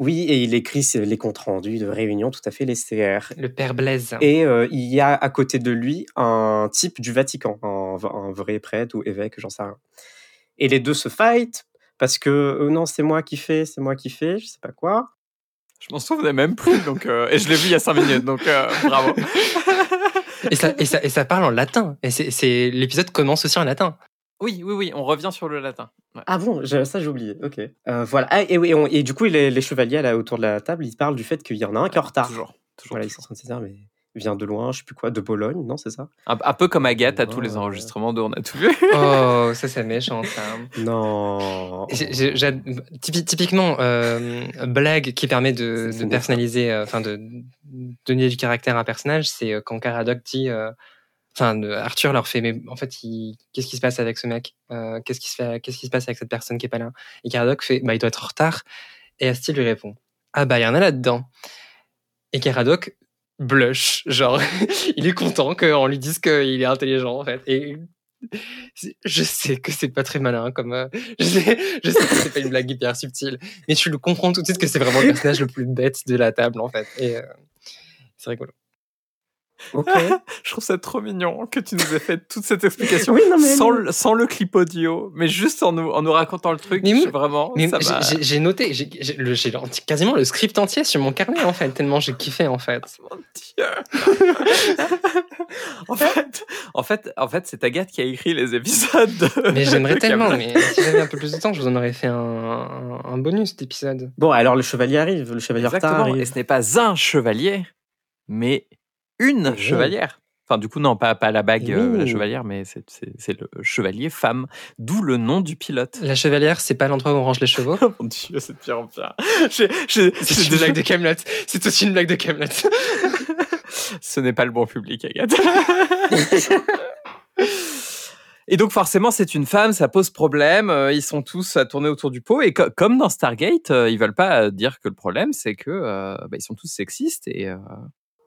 [SPEAKER 2] Oui, et il écrit les comptes rendus de réunion, tout à fait, les CR.
[SPEAKER 3] Le père Blaise.
[SPEAKER 2] Et euh, il y a à côté de lui un type du Vatican, un, un vrai prêtre ou évêque, j'en sais rien. Et les deux se fight parce que euh, non, c'est moi qui fais, c'est moi qui fais, je sais pas quoi.
[SPEAKER 1] Je m'en souvenais même plus, donc, euh, et je l'ai vu il y a 5 minutes, donc euh, bravo.
[SPEAKER 3] Et ça, et, ça, et ça parle en latin. Et c'est, c'est, l'épisode commence aussi en latin.
[SPEAKER 1] Oui, oui, oui, on revient sur le latin. Ouais.
[SPEAKER 2] Ah bon, je- ça j'ai oublié. Ok. Euh, voilà. Ah, et, oui, on- et du coup, les, les chevaliers là autour de la table, ils parlent du fait qu'il y en a un qui est en retard.
[SPEAKER 1] Toujours, toujours.
[SPEAKER 2] Voilà, ils sont en train de se dire, mais il vient de loin, je sais plus quoi, de Bologne, non, c'est ça?
[SPEAKER 1] Un, un peu comme Agathe à tous
[SPEAKER 2] Ouais.
[SPEAKER 1] les enregistrements de On a tout vu.
[SPEAKER 3] Oh, (laughs) ça c'est méchant, ça.
[SPEAKER 2] Non.
[SPEAKER 3] Typi- typiquement, euh, blague qui permet de, personnaliser, euh, enfin de donner du caractère à un personnage, c'est quand Caradoc dit, euh, enfin Arthur leur fait, mais en fait, qu'est-ce qui se passe avec ce mec Euh, Qu'est-ce qui se passe avec cette personne qui est pas là? Et Caradoc fait, bah il doit être en retard. Et Asti lui répond, ah bah il y en a là-dedans. Et Caradoc blush, genre (laughs) il est content qu'on lui dise qu'il est intelligent en fait. Et je sais que c'est pas très malin comme euh, je sais, je sais que c'est pas une blague hyper subtile mais tu le comprends tout de suite que c'est vraiment le personnage le plus bête de la table en fait et euh, c'est rigolo (laughs)
[SPEAKER 1] Je trouve ça trop mignon que tu nous aies fait toute cette explication
[SPEAKER 2] Oui, non, mais-
[SPEAKER 1] sans, le, sans le clip audio, mais juste en nous, en nous racontant le truc.
[SPEAKER 3] Mais
[SPEAKER 1] je-
[SPEAKER 3] oui,
[SPEAKER 1] vraiment,
[SPEAKER 3] Mais
[SPEAKER 1] ça
[SPEAKER 3] j'ai-
[SPEAKER 1] m'a-
[SPEAKER 3] j'ai j'ai noté, j'ai quasiment le script entier sur mon carnet en fait, tellement j'ai kiffé en fait.
[SPEAKER 1] Mon Dieu. (laughs) en fait, en fait, en fait, c'est Agathe qui a écrit les épisodes. de- (laughs)
[SPEAKER 3] Mais j'aimerais tellement, mais si j'avais un peu plus de temps, je vous en aurais fait un, un- un bonus d'épisode.
[SPEAKER 2] Bon, alors le chevalier arrive, le chevalier
[SPEAKER 1] Exactement. Et
[SPEAKER 2] arrive.
[SPEAKER 1] ce n'est pas un chevalier, mais une
[SPEAKER 2] Mhm.
[SPEAKER 1] chevalière. Enfin, du coup, non, pas, pas la bague, euh, la chevalière, mais c'est- le chevalier femme, d'où le nom du pilote.
[SPEAKER 3] La chevalière, c'est pas l'endroit où on range les chevaux?
[SPEAKER 1] Oh (laughs) mon dieu, c'est de pire en pire.
[SPEAKER 3] C'est une blague de Camelot. C'est aussi une blague de Camelot. (laughs)
[SPEAKER 1] Ce n'est pas le bon public, Agathe. (laughs) Et donc forcément, c'est une femme, ça pose problème. euh, Ils sont tous à tourner autour du pot. Et co- comme dans Stargate, euh, ils veulent pas euh, dire que le problème, c'est que euh, bah, ils sont tous sexistes et, euh,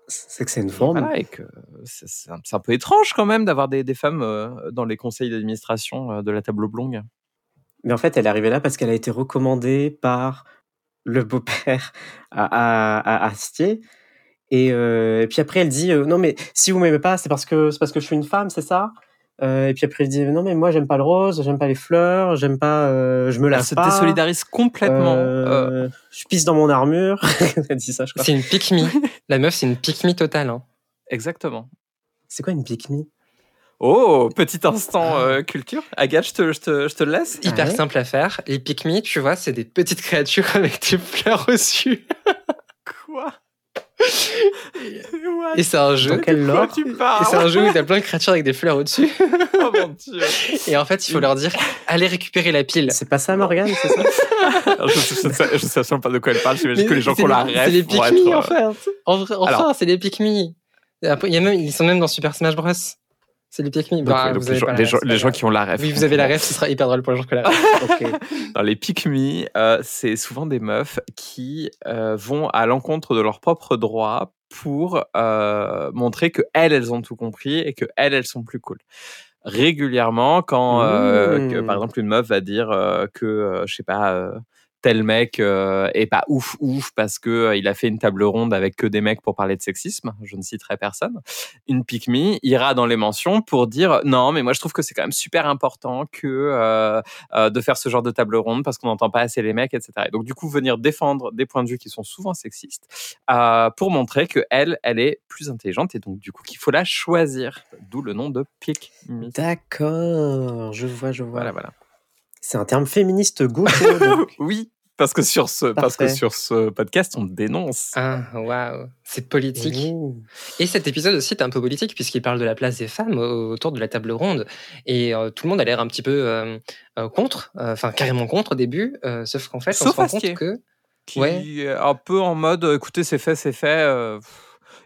[SPEAKER 2] C'est que c'est une forme.
[SPEAKER 1] voilà, et que c'est un, peu étrange quand même d'avoir des, des femmes euh, dans les conseils d'administration euh, de la table oblongue.
[SPEAKER 2] Mais en fait, elle est arrivée là parce qu'elle a été recommandée par le beau-père à, à, à Astier. Et, euh, et puis après, elle dit euh, non mais si vous m'aimez pas, c'est parce que parce que je suis une femme, c'est ça? Euh, et puis après, elle dit non mais moi j'aime pas le rose, j'aime pas les fleurs, j'aime pas, euh, je me
[SPEAKER 1] Elle
[SPEAKER 2] lave
[SPEAKER 1] se
[SPEAKER 2] pas.
[SPEAKER 1] désolidarise complètement. euh,
[SPEAKER 2] Euh, Je pisse dans mon armure. (laughs) elle dit ça, je crois.
[SPEAKER 3] C'est une pick me. La meuf, c'est une pick me totale. hein.
[SPEAKER 1] exactement.
[SPEAKER 2] C'est quoi une pick me?
[SPEAKER 1] Oh, petit instant euh, culture. Agathe, je te, je te, je te le laisse.
[SPEAKER 3] Hyper
[SPEAKER 2] Ah ouais
[SPEAKER 3] simple à faire. Les pick me, tu vois, c'est des petites créatures (laughs) avec des fleurs dessus.
[SPEAKER 1] Quoi?
[SPEAKER 3] Et c'est un jeu.
[SPEAKER 2] Dans quel
[SPEAKER 1] Quoi
[SPEAKER 2] lore
[SPEAKER 1] tu
[SPEAKER 3] Et c'est un jeu où t'as plein de créatures avec des fleurs au-dessus. (laughs)
[SPEAKER 1] Oh mon dieu.
[SPEAKER 3] Et en fait, il faut leur dire allez récupérer la pile.
[SPEAKER 2] C'est pas ça, Morgane, c'est ça?
[SPEAKER 1] Alors, (laughs) je, je, sais- absolument pas de quoi elle parle. J'imagine que les gens ont la
[SPEAKER 3] les-
[SPEAKER 1] ref
[SPEAKER 3] C'est les me,
[SPEAKER 1] être,
[SPEAKER 3] en
[SPEAKER 1] euh,
[SPEAKER 3] fait. Vrai, enfin,
[SPEAKER 1] Alors-
[SPEAKER 3] c'est me. Et après, il y a même, ils sont même dans Super Smash Bros. C'est les Bah,
[SPEAKER 1] donc gens, les gens, les gens qui ont la ref.
[SPEAKER 3] Oui, vous avez la ref, ce sera hyper drôle pour (laughs) les gens qui ont la ref.
[SPEAKER 1] Dans les pick me, euh, c'est souvent des meufs qui euh, vont à l'encontre de leurs propres droits pour euh, montrer que elles, elles ont tout compris et que elles, elles sont plus cool. Régulièrement, quand euh,
[SPEAKER 2] Mmh.
[SPEAKER 1] que, par exemple une meuf va dire que je sais pas tel mec euh, est pas ouf ouf parce que euh, il a fait une table ronde avec que des mecs pour parler de sexisme, je ne citerai personne. Une pick me ira dans les mentions pour dire non mais moi je trouve que c'est quand même super important que euh, euh, de faire ce genre de table ronde parce qu'on n'entend pas assez les mecs, etc. Et donc du coup venir défendre des points de vue qui sont souvent sexistes pour montrer que elle, elle est plus intelligente et donc du coup qu'il faut la choisir. D'où le nom de pick me.
[SPEAKER 2] D'accord, je vois, je vois.
[SPEAKER 1] Voilà, voilà.
[SPEAKER 2] C'est un terme féministe gaucho. donc. (laughs)
[SPEAKER 1] Oui, parce que sur ce, parce que sur ce podcast, on dénonce.
[SPEAKER 3] Ah, waouh. C'est politique. Et cet épisode aussi est un peu politique puisqu'il parle de la place des femmes au- autour de la table ronde. Et euh, tout le monde a l'air un petit peu euh, euh, contre, euh, enfin carrément contre au début, euh, sauf qu'en fait, on
[SPEAKER 1] Sauf
[SPEAKER 3] se rend compte que
[SPEAKER 1] Qui
[SPEAKER 3] Ouais.
[SPEAKER 1] est un peu en mode, écoutez, c'est fait, c'est fait. euh,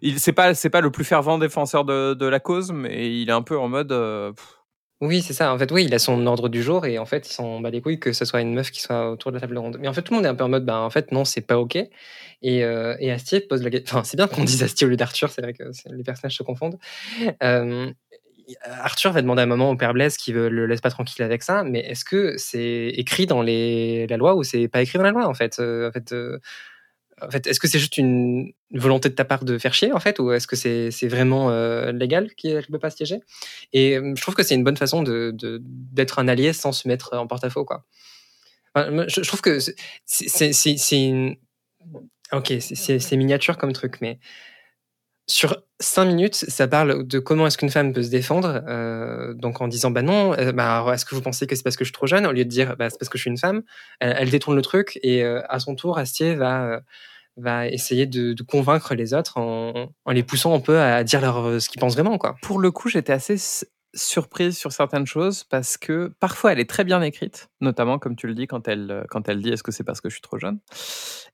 [SPEAKER 1] il c'est pas c'est pas le plus fervent défenseur de, de la cause, mais il est un peu en mode. euh, pff,
[SPEAKER 3] Oui, c'est ça. En fait, oui, il a son ordre du jour et en fait, il s'en bat les couilles que ce soit une meuf qui soit autour de la table ronde. Mais en fait, tout le monde est un peu en mode, ben, en fait, non, c'est pas OK. Et, euh, et Astier pose la question. Enfin, c'est bien qu'on (laughs) dise Astier au lieu d'Arthur, c'est vrai que les personnages se confondent. Euh, Arthur va demander à un moment au père Blaise qui le laisse pas tranquille avec ça, mais est-ce que c'est écrit dans les, la loi ou c'est pas écrit dans la loi, en fait Euh, En fait, euh, en fait est-ce que c'est juste une volonté de ta part de faire chier, en fait, ou est-ce que c'est c'est vraiment euh, légal qu'elle ne peut pas siéger? Et euh, je trouve que c'est une bonne façon d'être un allié sans se mettre en porte-à-faux, quoi. Je, je trouve que c'est- une... Ok, c'est miniature comme truc, mais sur cinq minutes, ça parle de comment est-ce qu'une femme peut se défendre, euh, donc en disant bah non, euh, bah, est-ce que vous pensez que c'est parce que je suis trop jeune, au lieu de dire bah, c'est parce que je suis une femme, elle, détourne le truc et euh, à son tour, Astier va euh, va essayer de, de convaincre les autres en, en les poussant un peu à dire leur, euh, ce qu'ils pensent vraiment, quoi.
[SPEAKER 1] Pour le coup, j'étais assez surprise sur certaines choses parce que parfois elle est très bien écrite, notamment comme tu le dis quand elle, euh, quand elle dit est-ce que c'est parce que je suis trop jeune?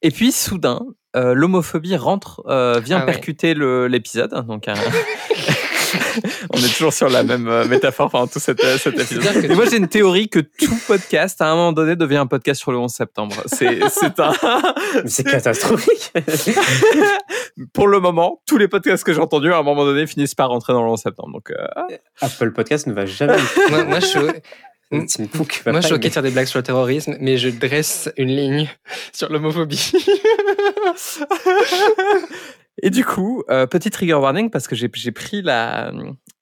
[SPEAKER 1] Et puis soudain, euh, l'homophobie rentre, euh, vient
[SPEAKER 3] Ah ouais.
[SPEAKER 1] percuter l'épisode. Donc un- (laughs) (laughs) on est toujours sur la même euh, métaphore pendant tout cet, cet épisode. Et moi j'ai une théorie que tout podcast à un moment donné devient un podcast sur le 11 septembre. C'est un (laughs)
[SPEAKER 2] c'est catastrophique.
[SPEAKER 1] Pour le moment, tous les podcasts que j'ai entendus à un moment donné finissent par rentrer dans le 11 septembre. Donc euh,
[SPEAKER 2] Apple Podcast ne va jamais. (laughs)
[SPEAKER 3] moi, moi, je suis, Moi, je suis ok de faire des blagues sur le terrorisme, mais je dresse une ligne (laughs) sur l'homophobie. (laughs)
[SPEAKER 1] Et du coup, euh, petit trigger warning parce que j'ai j'ai pris la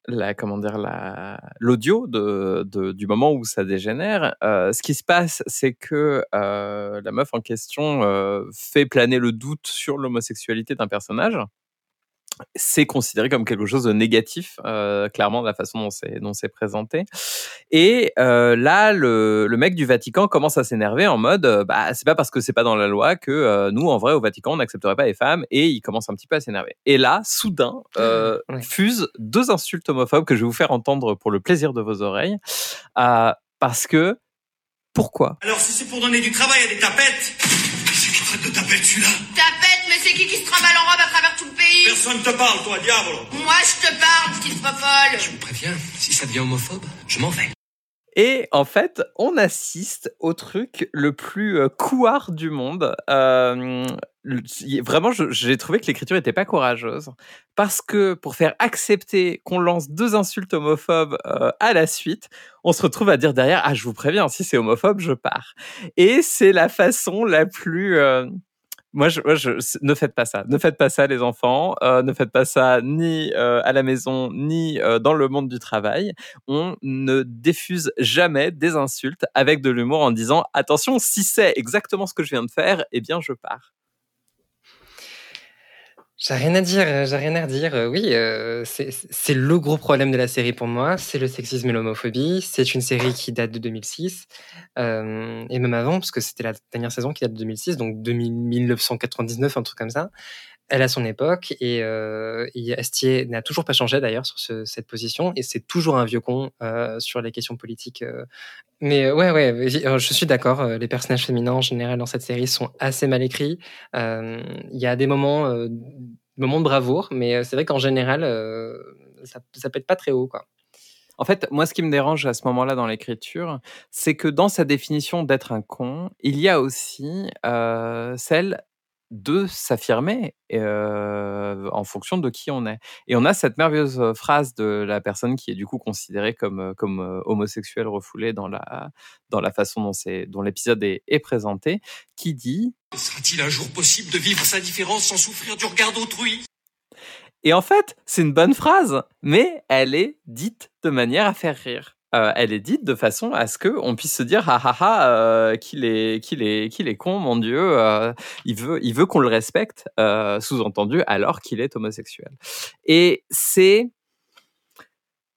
[SPEAKER 1] la comment dire la l'audio de, de du moment où ça dégénère. Euh, ce qui se passe, c'est que euh, la meuf en question euh, fait planer le doute sur l'homosexualité d'un personnage c'est considéré comme quelque chose de négatif, euh, clairement, de la façon dont c'est, dont c'est présenté. Et euh, là, le, le, mec du Vatican commence à s'énerver en mode, euh, bah, c'est pas parce que c'est pas dans la loi que euh, nous, en vrai, au Vatican, on n'accepterait pas les femmes. Et il commence un petit peu à s'énerver. Et là, soudain, euh, ouais. fusent deux insultes homophobes que je vais vous faire entendre pour le plaisir de vos oreilles. Euh, parce que, pourquoi?
[SPEAKER 5] Alors, si c'est pour donner du travail à des tapettes, c'est qui traite de tapette celui-là?
[SPEAKER 6] Tapette, mais c'est qui qui se trimballe en robe à travers tout le pays
[SPEAKER 5] Personne te parle, toi, diable
[SPEAKER 6] Moi, je te parle, petite fofolle
[SPEAKER 7] Je vous préviens, si ça devient homophobe, je m'en vais.
[SPEAKER 1] Et en fait, on assiste au truc le plus euh, couard du monde. Euh, vraiment, j'ai trouvé que l'écriture n'était pas courageuse. Parce que pour faire accepter qu'on lance deux insultes homophobes euh, à la suite, on se retrouve à dire derrière Ah, je vous préviens, si c'est homophobe, je pars. Et c'est la façon la plus. Euh, moi, je, moi je, ne faites pas ça. Ne faites pas ça, les enfants. Euh, ne faites pas ça ni euh, à la maison, ni euh, dans le monde du travail. On ne diffuse jamais des insultes avec de l'humour en disant attention, si c'est exactement ce que je viens de faire, eh bien, je pars.
[SPEAKER 3] J'ai rien à dire, j'ai rien à dire. Oui, euh, c'est le gros problème de la série pour moi, c'est le sexisme et l'homophobie. C'est une série qui date de 2006, euh, et même avant, parce que c'était la dernière saison qui date de 2006, donc 2000, 1999, un truc comme ça. Elle a son époque, et, euh, n'a toujours pas changé d'ailleurs sur ce, cette position, et c'est toujours un vieux con euh, sur les questions politiques. Euh. Mais ouais, ouais, je suis d'accord. Les personnages féminins en général dans cette série sont assez mal écrits. Il y a des moments moment de bravoure, mais c'est vrai qu'en général, euh, ça, ça être pas très haut, quoi.
[SPEAKER 1] En fait, moi, ce qui me dérange à ce moment-là dans l'écriture, c'est que dans sa définition d'être un con, il y a aussi euh, celle de s'affirmer euh, en fonction de qui on est. Et on a cette merveilleuse phrase de la personne qui est du coup considérée comme, comme homosexuelle refoulée dans la, dans la façon dont, dont l'épisode est, est, présenté, qui dit
[SPEAKER 5] Sera-t-il un jour possible de vivre sa différence sans souffrir du regard d'autrui?
[SPEAKER 1] Et en fait, c'est une bonne phrase, mais elle est dite de manière à faire rire euh, elle est dite de façon à ce que on puisse se dire ah ah ah euh, qu'il est qu'il est qu'il est con mon dieu euh, il veut il veut qu'on le respecte sous-entendu alors qu'il est homosexuel. Et c'est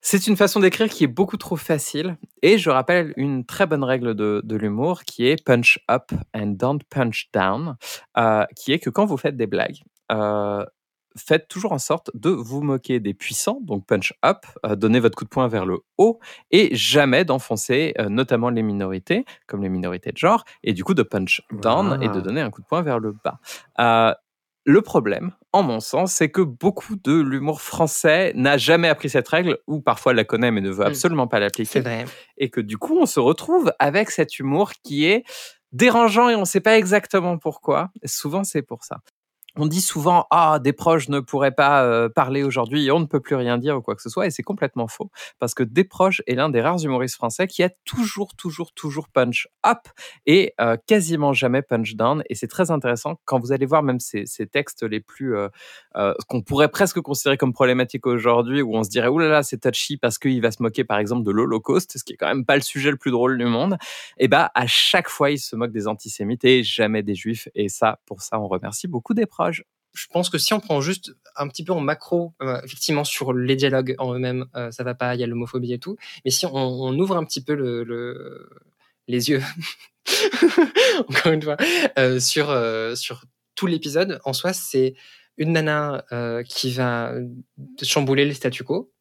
[SPEAKER 1] c'est une façon d'écrire qui est beaucoup trop facile. Et je rappelle une très bonne règle de, de l'humour qui est punch up and don't punch down qui est que quand vous faites des blagues faites toujours en sorte de vous moquer des puissants, donc punch up, euh, donnez votre coup de poing vers le haut, et jamais d'enfoncer euh, notamment les minorités, comme les minorités de genre, et du coup de punch down
[SPEAKER 2] Ah.
[SPEAKER 1] et de donner un coup de poing vers le bas. Euh, le problème, en mon sens, c'est que beaucoup de l'humour français n'a jamais appris cette règle, ou parfois la connaît mais ne veut
[SPEAKER 3] Mm.
[SPEAKER 1] absolument pas l'appliquer, et que du coup on se retrouve avec cet humour qui est dérangeant et on ne sait pas exactement pourquoi. Souvent c'est pour ça. On dit souvent ah des proches ne pourraient pas euh, parler aujourd'hui et on ne peut plus rien dire ou quoi que ce soit et c'est complètement faux parce que Desproges est l'un des rares humoristes français qui a toujours toujours toujours punch up et euh, quasiment jamais punch down et c'est très intéressant. Quand vous allez voir même ces, textes les plus euh, qu'on pourrait presque considérer comme problématiques aujourd'hui où on se dirait oulala c'est touchy parce qu'il va se moquer par exemple de l'Holocauste ce qui est quand même pas le sujet le plus drôle du monde et bah à chaque fois il se moque des antisémites et jamais des juifs et ça pour ça on remercie beaucoup des proches
[SPEAKER 3] Je pense que si on prend juste un petit peu en macro, euh, effectivement sur les dialogues en eux-mêmes, euh, ça va pas, il y a l'homophobie et tout. Mais si on, on ouvre un petit peu le, le- les yeux, (laughs) encore une fois, euh, sur euh, sur tout l'épisode, en soi, c'est une nana euh, qui va chambouler les statu quo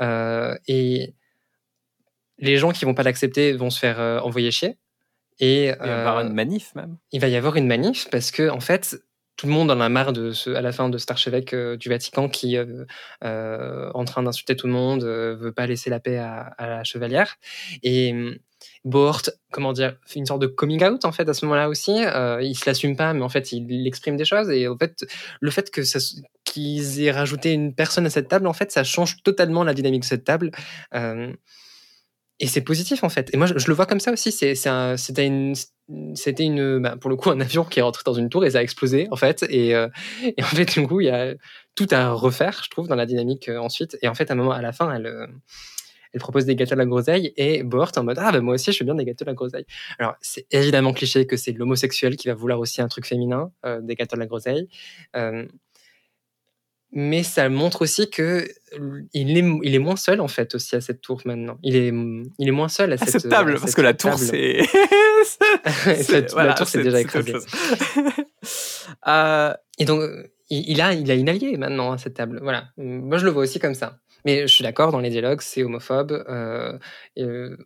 [SPEAKER 3] euh, et les gens qui vont pas l'accepter vont se faire euh, envoyer chier. Et
[SPEAKER 1] il va y avoir
[SPEAKER 3] euh,
[SPEAKER 1] une manif même
[SPEAKER 3] il va y avoir une manif parce que en fait tout le monde en a marre de ce, à la fin de cet archevêque euh, du Vatican qui euh, euh, en train d'insulter tout le monde euh, veut pas laisser la paix à, à la chevalière et hum, Bohort, comment dire, fait une sorte de coming out en fait à ce moment-là aussi. Euh, il se l'assume pas, mais en fait il exprime des choses et en fait le fait que qu'ils aient rajouté une personne à cette table, en fait ça change totalement la dynamique de cette table. Euh, et c'est positif en fait. Et moi, je, le vois comme ça aussi. C'est, un- c'était une, une, bah, pour le coup, un avion qui est rentré dans une tour et ça a explosé en fait. Et, euh, et en fait, du coup, il y a tout à refaire, je trouve, dans la dynamique euh, ensuite. Et en fait, à un moment, à la fin, elle, euh, elle propose des gâteaux à la groseille et Bohort en mode ah bah moi aussi je veux bien des gâteaux à la groseille. Alors c'est évidemment cliché que c'est l'homosexuel qui va vouloir aussi un truc féminin, euh, des gâteaux à la groseille. Mais ça montre aussi que il est, il est moins seul en fait aussi à cette tour maintenant. Il est, il est moins seul à
[SPEAKER 1] À
[SPEAKER 3] cette,
[SPEAKER 1] table,
[SPEAKER 3] à
[SPEAKER 1] parce que la tour, (laughs) c'est.
[SPEAKER 3] La tour, c'est déjà
[SPEAKER 1] c'est autre
[SPEAKER 3] écrasé.
[SPEAKER 1] chose. (laughs) Euh,
[SPEAKER 3] Et donc, il a, il a une alliée maintenant à cette table. Voilà. Moi, je le vois aussi comme ça. Mais je suis d'accord, dans les dialogues, c'est homophobe. Euh, euh,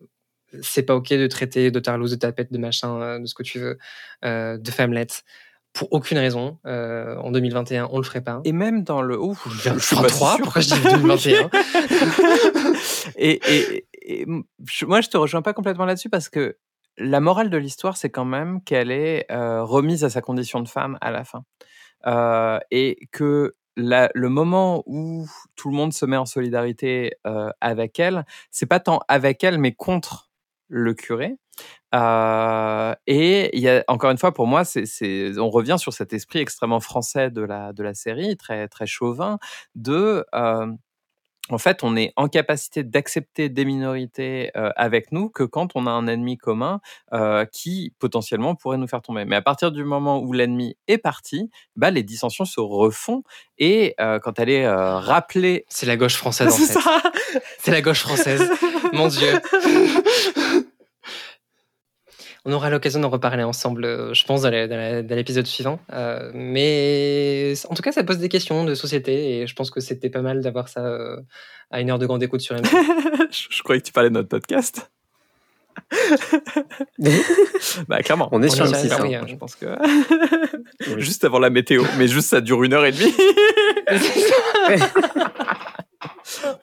[SPEAKER 3] c'est pas OK de traiter de tarlouse, de tapette, de machin, euh, de ce que tu veux, euh, de femmelette. Pour aucune raison. Euh, en 2021, on le ferait pas.
[SPEAKER 1] et même dans le. Ouf, je,
[SPEAKER 3] Vers
[SPEAKER 1] je suis pas si
[SPEAKER 3] 23,
[SPEAKER 1] sûr.
[SPEAKER 3] pourquoi je dis 2021 (laughs) (laughs)
[SPEAKER 1] et, et, et je- moi, je te rejoins pas complètement là-dessus parce que la morale de l'histoire, c'est quand même qu'elle est euh, remise à sa condition de femme à la fin. Euh, et que la- le moment où tout le monde se met en solidarité euh, avec elle, c'est pas tant avec elle, mais contre le curé. Euh, et il y a encore une fois pour moi, c'est, on revient sur cet esprit extrêmement français de la de la série, très très chauvin, de euh, en fait, on est en capacité d'accepter des minorités euh, avec nous que quand on a un ennemi commun euh, qui potentiellement pourrait nous faire tomber. Mais à partir du moment où l'ennemi est parti, bah, les dissensions se refont et euh, quand elle est rappelée.
[SPEAKER 3] C'est la gauche française, (laughs) en fait. C'est la gauche française. Mon Dieu. (laughs) On aura l'occasion d'en reparler ensemble, euh, je pense, dans l'épisode suivant. Euh, mais en tout cas, ça pose des questions de société et je pense que c'était pas mal d'avoir ça euh, à une heure de grande écoute sur M6. (laughs)
[SPEAKER 1] je, je croyais que tu parlais de notre podcast. (laughs) bah clairement.
[SPEAKER 2] On est sur
[SPEAKER 3] est
[SPEAKER 2] M6.
[SPEAKER 3] sur
[SPEAKER 2] hein.
[SPEAKER 3] M6,
[SPEAKER 1] Moi, je pense que
[SPEAKER 2] Oui.
[SPEAKER 1] juste avant la météo, mais juste ça dure une heure et demie. (laughs)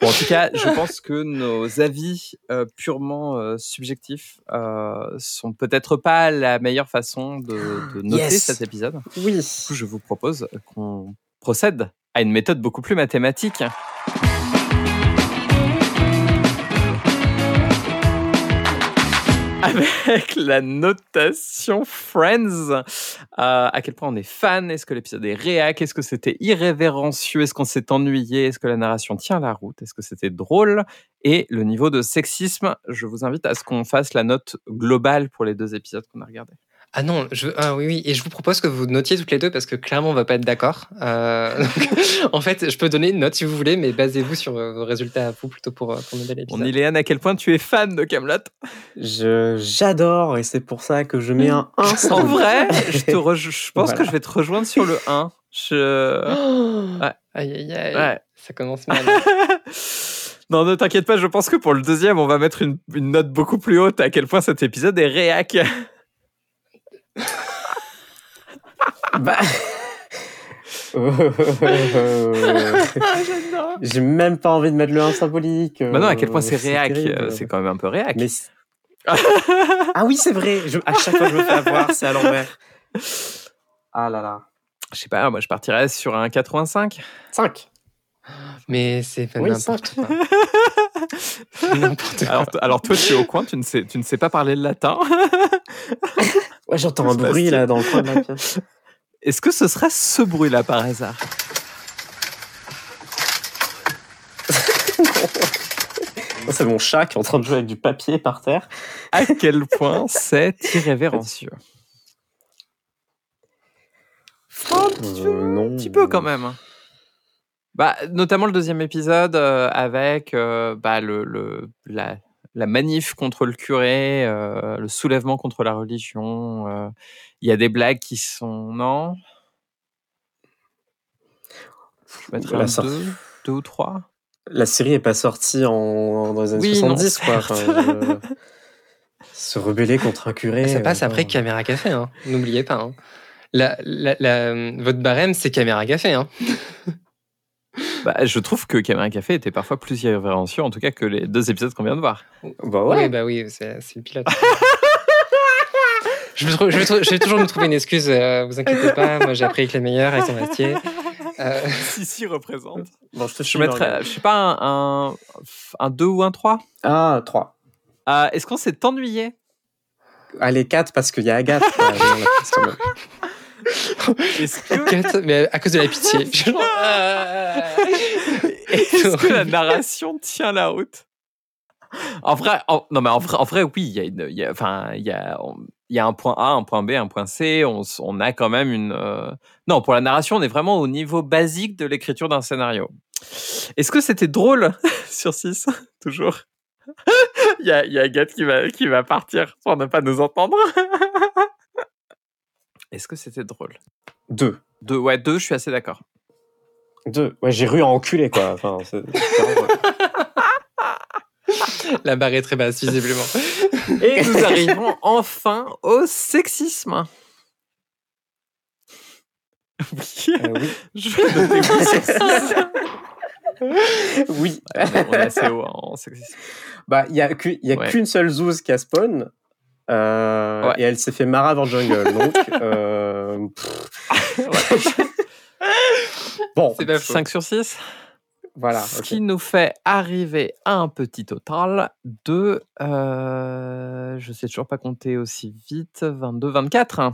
[SPEAKER 1] Bon, en tout cas, je pense que nos avis euh, purement euh, subjectifs euh, sont peut-être pas la meilleure façon de, de noter
[SPEAKER 2] Yes.
[SPEAKER 1] cet épisode.
[SPEAKER 2] Oui.
[SPEAKER 1] Du coup, je vous propose qu'on procède à une méthode beaucoup plus mathématique. (laughs) Avec la notation Friends, Euh, à quel point on est fan, est-ce que l'épisode est réac, est-ce que c'était irrévérencieux, est-ce qu'on s'est ennuyé, est-ce que la narration tient la route, est-ce que c'était drôle, et le niveau de sexisme, je vous invite à ce qu'on fasse la note globale pour les deux épisodes qu'on a regardés.
[SPEAKER 3] Ah non, je, ah oui, oui, et je vous propose que vous notiez toutes les deux parce que clairement on va pas être d'accord. Euh, (laughs) en fait, je peux donner une note si vous voulez, mais basez-vous sur vos résultats à vous plutôt pour, euh, pour noter l'épisode.
[SPEAKER 1] On Iléane, à quel point tu es fan de Camelot?
[SPEAKER 2] Je j'adore et c'est pour ça que je mets un 1 (laughs) sans
[SPEAKER 1] En vrai, je, te je pense
[SPEAKER 2] Voilà.
[SPEAKER 1] que je vais te rejoindre sur le 1. Je... (gasps) Ouais.
[SPEAKER 3] Aïe aïe aïe,
[SPEAKER 1] Ouais.
[SPEAKER 3] ça commence mal. (laughs)
[SPEAKER 1] non, ne t'inquiète pas, je pense que pour le deuxième, on va mettre une, une note beaucoup plus haute à quel point cet épisode est réac.
[SPEAKER 2] Bah. (laughs) J'ai même pas envie de mettre le 1 symbolique.
[SPEAKER 1] Bah non, à quel point
[SPEAKER 2] euh,
[SPEAKER 1] c'est réac euh, C'est quand même un peu réac.
[SPEAKER 2] Mais (laughs) ah oui, c'est vrai. Je- À chaque fois que je me fais avoir, c'est à l'envers. Ah là là.
[SPEAKER 1] Je sais pas, moi je partirais sur un 85.
[SPEAKER 2] 5.
[SPEAKER 3] Mais c'est pas
[SPEAKER 2] Oui,
[SPEAKER 3] n'importe quoi. (laughs) n'importe quoi.
[SPEAKER 1] Alors, alors toi, tu es au coin, tu ne sais, tu ne sais pas parler le latin.
[SPEAKER 2] Ouais, j'entends un bruit là dans le coin de la (laughs) pièce.
[SPEAKER 1] Est-ce que ce serait ce bruit-là par hasard? (laughs)
[SPEAKER 2] C'est mon chat qui est en train de jouer avec du papier par terre.
[SPEAKER 1] À quel point c'est irrévérencieux? Un petit peu,
[SPEAKER 2] Euh, non.
[SPEAKER 1] un petit peu quand même. Bah, notamment le deuxième épisode euh, avec euh, bah, le, le- la, la manif contre le curé, euh, le soulèvement contre la religion. euh, Il y a des blagues qui sont... Non? Je mettrais
[SPEAKER 2] La
[SPEAKER 1] un
[SPEAKER 2] sor-
[SPEAKER 1] 2, 2 ou 3
[SPEAKER 2] La série est pas sortie en... dans les années
[SPEAKER 1] Oui, non,
[SPEAKER 2] 70, quoi. Enfin, je- (laughs) Se rebeller contre un curé.
[SPEAKER 3] ça passe
[SPEAKER 2] euh,
[SPEAKER 3] après. Caméra Café, hein. n'oubliez pas. hein. La, la- la- votre barème, c'est Caméra Café. Hein.
[SPEAKER 1] Bah, Je trouve que Caméra Café était parfois plus irrévérencieux, en tout cas que les deux épisodes qu'on vient de voir.
[SPEAKER 2] Bah ouais.
[SPEAKER 3] Oui, bah oui, c'est le pilote. je, vais trou- je toujours me trouver une excuse, euh, vous inquiétez pas, moi j'ai appris avec les meilleurs, ils sont Astier. Euh, (laughs)
[SPEAKER 1] si, si, représente.
[SPEAKER 2] Bon, je te
[SPEAKER 1] Je mettrais, je sais pas, un, un, un 2 ou un 3
[SPEAKER 2] Ah, 3.
[SPEAKER 1] Euh, Est-ce qu'on s'est ennuyé?
[SPEAKER 2] Allez, 4 parce qu'il y a Agathe. quoi. (laughs)
[SPEAKER 1] Est-ce que,
[SPEAKER 3] mais à cause de la pitié. (laughs) Euh,
[SPEAKER 1] est-ce que la narration tient la route? En vrai, en- non mais en vrai, en vrai, oui, il y a une, il y a, enfin, il y a, on- il y a un point A, un point B, un point C. On, a quand même une. euh, Non, pour la narration, on est vraiment au niveau basique de l'écriture d'un scénario. Est-ce que c'était drôle (laughs) sur 6 Toujours? Il y a, il y a Agathe qui va, qui va partir pour ne pas nous entendre. Est-ce que c'était drôle?
[SPEAKER 2] 2.
[SPEAKER 1] Deux, ouais, deux, je suis assez d'accord.
[SPEAKER 2] 2. Ouais, j'ai ru à enculer, quoi. Enfin, c'est- c'est (laughs) vraiment-
[SPEAKER 3] la barre est très basse, visiblement. (laughs)
[SPEAKER 1] Et nous arrivons enfin au sexisme. Oui,
[SPEAKER 2] Euh, oui. (laughs)
[SPEAKER 1] je vais noter oui, sexisme.
[SPEAKER 2] oui.
[SPEAKER 1] On est assez haut en sexisme.
[SPEAKER 2] Bah, il y a qu'u- il y a
[SPEAKER 1] Ouais.
[SPEAKER 2] qu'une seule Zouz qui a spawn. Euh,
[SPEAKER 1] Ouais.
[SPEAKER 2] Et elle s'est fait marrer avant Jungle. Donc, (laughs) euh, bon,
[SPEAKER 3] C'est pas faux.
[SPEAKER 1] 5 sur 6.
[SPEAKER 2] voilà.
[SPEAKER 1] Ce
[SPEAKER 2] ok.
[SPEAKER 1] qui nous fait arriver à un petit total de. euh, je sais toujours pas compter aussi vite. 22, 24.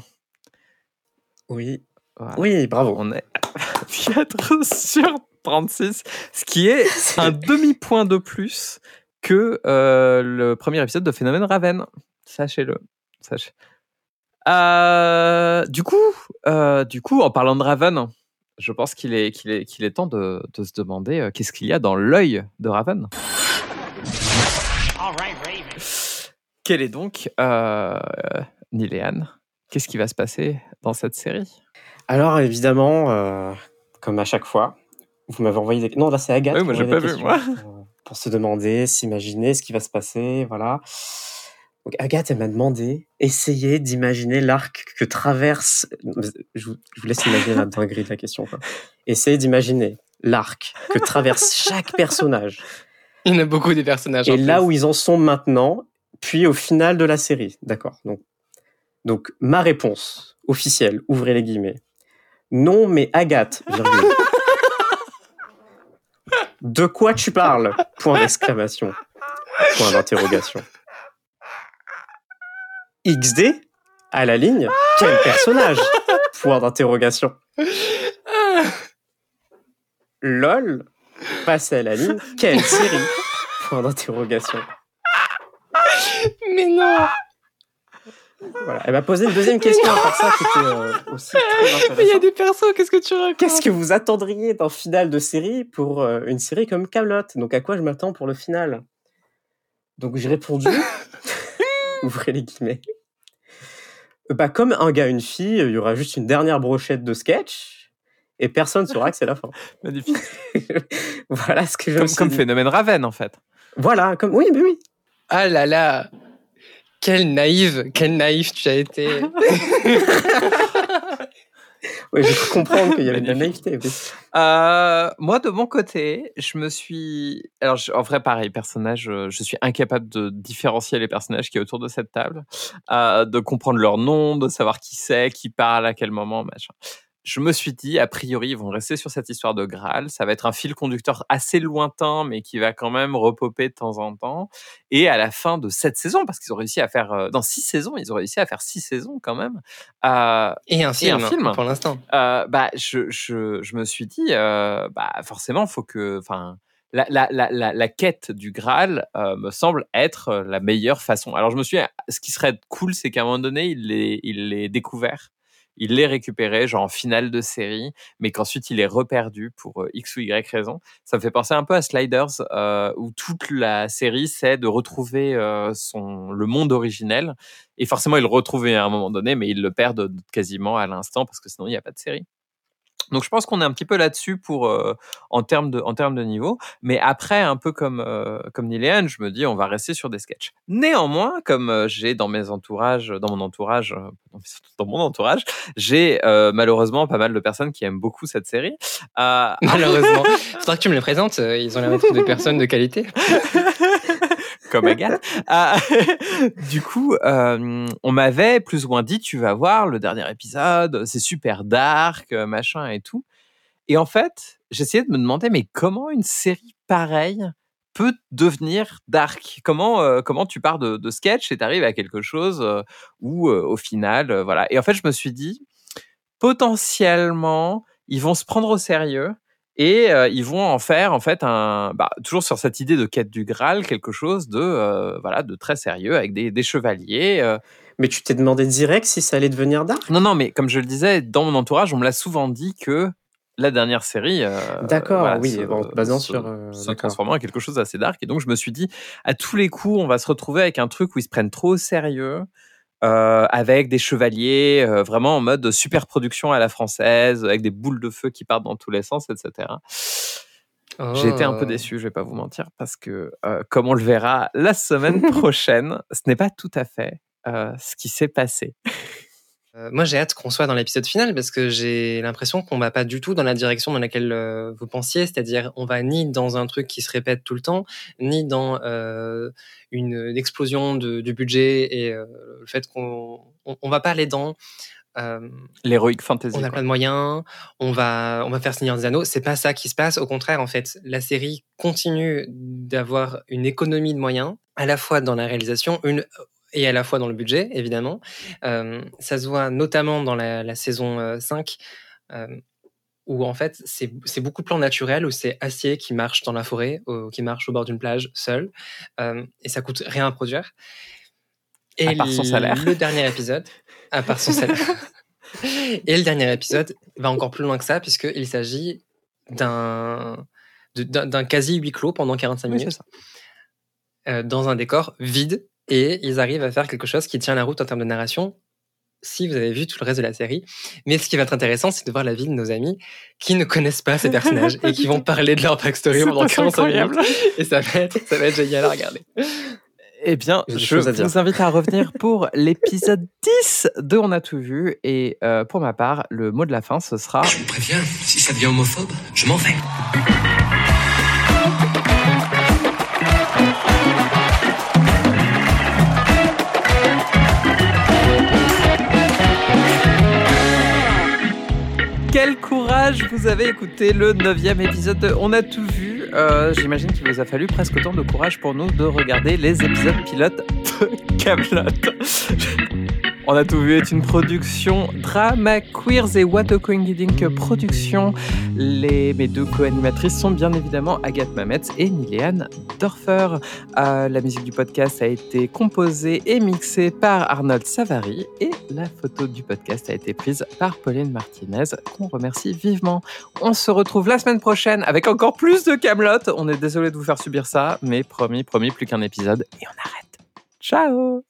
[SPEAKER 2] Oui.
[SPEAKER 1] Voilà.
[SPEAKER 2] Oui, bravo.
[SPEAKER 1] On est à 4 (laughs) sur 36, ce qui est un (laughs) demi-point de plus que euh, le premier épisode de Phénomène Raven. Sachez-le. Sachez. Euh, du coup, euh, du coup, en parlant de Raven, je pense qu'il est, qu'il est, qu'il est temps de, de se demander euh, qu'est-ce qu'il y a dans l'œil de Raven? Quel est donc euh, Niléane? Qu'est-ce qui va se passer dans cette série?
[SPEAKER 2] Alors, évidemment, euh, comme à chaque fois, vous m'avez envoyé des... Non, là, c'est Agathe.
[SPEAKER 1] Oui, moi, j'ai pas vu,
[SPEAKER 2] euh, Pour se demander, s'imaginer ce qui va se passer, voilà. Donc, Agathe, elle m'a demandé, essayez d'imaginer l'arc que traverse... Je vous, je vous laisse imaginer la dinguerie de la question. Quoi. Essayez d'imaginer l'arc que traverse chaque personnage.
[SPEAKER 3] Il y en a beaucoup des personnages.
[SPEAKER 2] Et là
[SPEAKER 3] plus.
[SPEAKER 2] où ils en sont maintenant, puis au final de la série. D'accord. Donc, donc, ma réponse officielle, ouvrez les guillemets. Non, mais Agathe, virgule. De quoi tu parles? Point d'exclamation. Point d'interrogation. XD À la ligne. Quel personnage? (laughs) Point d'interrogation. LOL. Passé à la ligne. Quelle série? Point d'interrogation.
[SPEAKER 3] Mais non.
[SPEAKER 2] Voilà. Elle m'a posé une deuxième question à part ça qui était euh, aussi très
[SPEAKER 3] Mais il y a des persos, qu'est-ce que tu racontes?
[SPEAKER 2] Qu'est-ce que vous attendriez d'un final de série pour euh, une série comme Camelot? Donc à quoi je m'attends pour le final? Donc j'ai répondu, (laughs) (laughs) ouvrez les guillemets. Bah, comme un gars, une fille, il y aura juste une dernière brochette de sketch et personne ne saura que c'est la fin. (laughs)
[SPEAKER 1] Magnifique. (laughs)
[SPEAKER 2] voilà ce que je me
[SPEAKER 1] Comme, comme
[SPEAKER 2] dit.
[SPEAKER 1] Phénomène Raven, en fait.
[SPEAKER 2] Voilà, comme oui, mais oui.
[SPEAKER 3] Ah là là Quelle naïve, quelle naïve tu as été. (laughs)
[SPEAKER 2] Ouais, j'ai cru comprendre qu'il y avait de la naïveté. oui.
[SPEAKER 1] Euh, moi, de mon côté, je me suis. Alors, je- en vrai, pareil, personnage, euh, je suis incapable de différencier les personnages qui est autour de cette table, euh, de comprendre leur nom, de savoir qui c'est, qui parle, à quel moment, machin. Je me suis dit, a priori, ils vont rester sur cette histoire de Graal. Ça va être un fil conducteur assez lointain, mais qui va quand même repoper de temps en temps. Et à la fin de cette saison, parce qu'ils ont réussi à faire, euh, dans six saisons, ils ont réussi à faire six saisons quand même. Euh,
[SPEAKER 3] Et un film,
[SPEAKER 1] film.
[SPEAKER 3] pour l'instant.
[SPEAKER 1] euh, bah, je, je, je me suis dit, euh, bah, forcément, faut que, enfin, la, la, la, la, quête du Graal euh, me semble être la meilleure façon. Alors, je me suis, dit, ce qui serait cool, c'est qu'à un moment donné, il l'ait, il l'ait découvert, il l'ait récupéré, genre en finale de série, mais qu'ensuite il est reperdu pour euh, X ou Y raison. Ça me fait penser un peu à Sliders, euh, où toute la série, c'est de retrouver euh, son, le monde originel. Et forcément, il le retrouve à un moment donné, mais il le perd quasiment à l'instant parce que sinon, il n'y a pas de série. Donc je pense qu'on est un petit peu là-dessus pour euh, en termes de en termes de niveau, mais après un peu comme euh, comme Niléane, je me dis on va rester sur des sketchs. Néanmoins, comme euh, j'ai dans mes entourages, dans mon entourage, euh, dans mon entourage, j'ai euh, malheureusement pas mal de personnes qui aiment beaucoup cette série. Euh,
[SPEAKER 3] Malheureusement. Faudra que tu me les présentes, euh, ils ont l'air d'être des personnes de qualité. (laughs)
[SPEAKER 1] comme Agathe. (laughs) Ah, (laughs) du coup, euh, on m'avait plus ou moins dit, tu vas voir le dernier épisode, c'est super dark, euh, machin et tout. Et en fait, j'essayais de me demander, mais comment une série pareille peut devenir dark? Comment euh, comment tu pars de, de sketch et t'arrives à quelque chose euh, où au final voilà. Et en fait, je me suis dit potentiellement ils vont se prendre au sérieux et euh, ils vont en faire en fait un bah, toujours sur cette idée de quête du Graal quelque chose de euh, voilà de très sérieux avec des, des chevaliers. euh.
[SPEAKER 2] Mais tu t'es demandé direct si ça allait devenir dark?
[SPEAKER 1] Non non mais comme je le disais dans mon entourage on me l'a souvent dit que la dernière série euh,
[SPEAKER 2] D'accord,
[SPEAKER 1] voilà,
[SPEAKER 2] oui,
[SPEAKER 1] se-
[SPEAKER 2] en basant
[SPEAKER 1] se-
[SPEAKER 2] sur, euh,
[SPEAKER 1] se transformant en quelque chose d'assez dark et donc je me suis dit à tous les coups on va se retrouver avec un truc où ils se prennent trop au sérieux euh, avec des chevaliers euh, vraiment en mode super production à la française avec des boules de feu qui partent dans tous les sens etc j'ai été un peu
[SPEAKER 3] Oh.
[SPEAKER 1] déçu, je vais pas vous mentir, parce que euh, comme on le verra la semaine (laughs) prochaine, ce n'est pas tout à fait ce qui s'est passé.
[SPEAKER 3] Euh, moi, j'ai hâte qu'on soit dans l'épisode final parce que j'ai l'impression qu'on va pas du tout dans la direction dans laquelle euh, vous pensiez, c'est-à-dire on va ni dans un truc qui se répète tout le temps, ni dans euh, une explosion de, du budget et le fait qu'on on, on va pas aller dans euh,
[SPEAKER 1] L'heroic fantasy.
[SPEAKER 3] on a
[SPEAKER 1] quoi.
[SPEAKER 3] plein de moyens, on va, on va faire Seigneur des Anneaux. C'est pas ça qui se passe. Au contraire, en fait, la série continue d'avoir une économie de moyens, à la fois dans la réalisation, une et à la fois dans le budget, évidemment. Euh, ça se voit notamment dans la, la saison euh, 5, euh, où en fait, c'est c'est beaucoup de plans naturels, où c'est Acier qui marche dans la forêt, au- qui marche au bord d'une plage, seul, euh, et ça coûte rien à produire. Et
[SPEAKER 1] À part son salaire.
[SPEAKER 3] Le dernier épisode, à part son salaire. (laughs) Et le dernier épisode va encore plus loin que ça, puisqu'il s'agit d'un d'un quasi huis clos pendant 45
[SPEAKER 1] Oui,
[SPEAKER 3] minutes
[SPEAKER 1] ça.
[SPEAKER 3] euh, dans un décor vide et ils arrivent à faire quelque chose qui tient la route en termes de narration si vous avez vu tout le reste de la série. Mais ce qui va être intéressant, c'est de voir la vie de nos amis qui ne connaissent pas ces (laughs) personnages et qui vont parler de leur backstory pendant
[SPEAKER 1] assez
[SPEAKER 3] 45 minutes. Et ça va être, ça va être génial à regarder.
[SPEAKER 1] Eh bien, je vous invite à revenir pour l'épisode 10 de On a tout vu. Et euh, pour ma part, le mot de la fin, ce sera
[SPEAKER 7] Je vous préviens, si ça devient homophobe, je m'en vais.
[SPEAKER 1] Quel courage vous avez écouté le neuvième épisode de On a tout vu. Euh, J'imagine qu'il vous a fallu presque autant de courage pour nous de regarder les épisodes pilotes de (laughs) Camelot. On a tout vu est une production Drama Queers et What a Coinciding Production. Les, mes deux co-animatrices sont bien évidemment Agathe Mametz et Niléane Dorfer. Euh, la musique du podcast a été composée et mixée par Arnold Savary et la photo du podcast a été prise par Pauline Martinez, qu'on remercie vivement. On se retrouve la semaine prochaine avec encore plus de Camelot. On est désolé de vous faire subir ça, mais promis, promis, plus qu'un épisode et on arrête. Ciao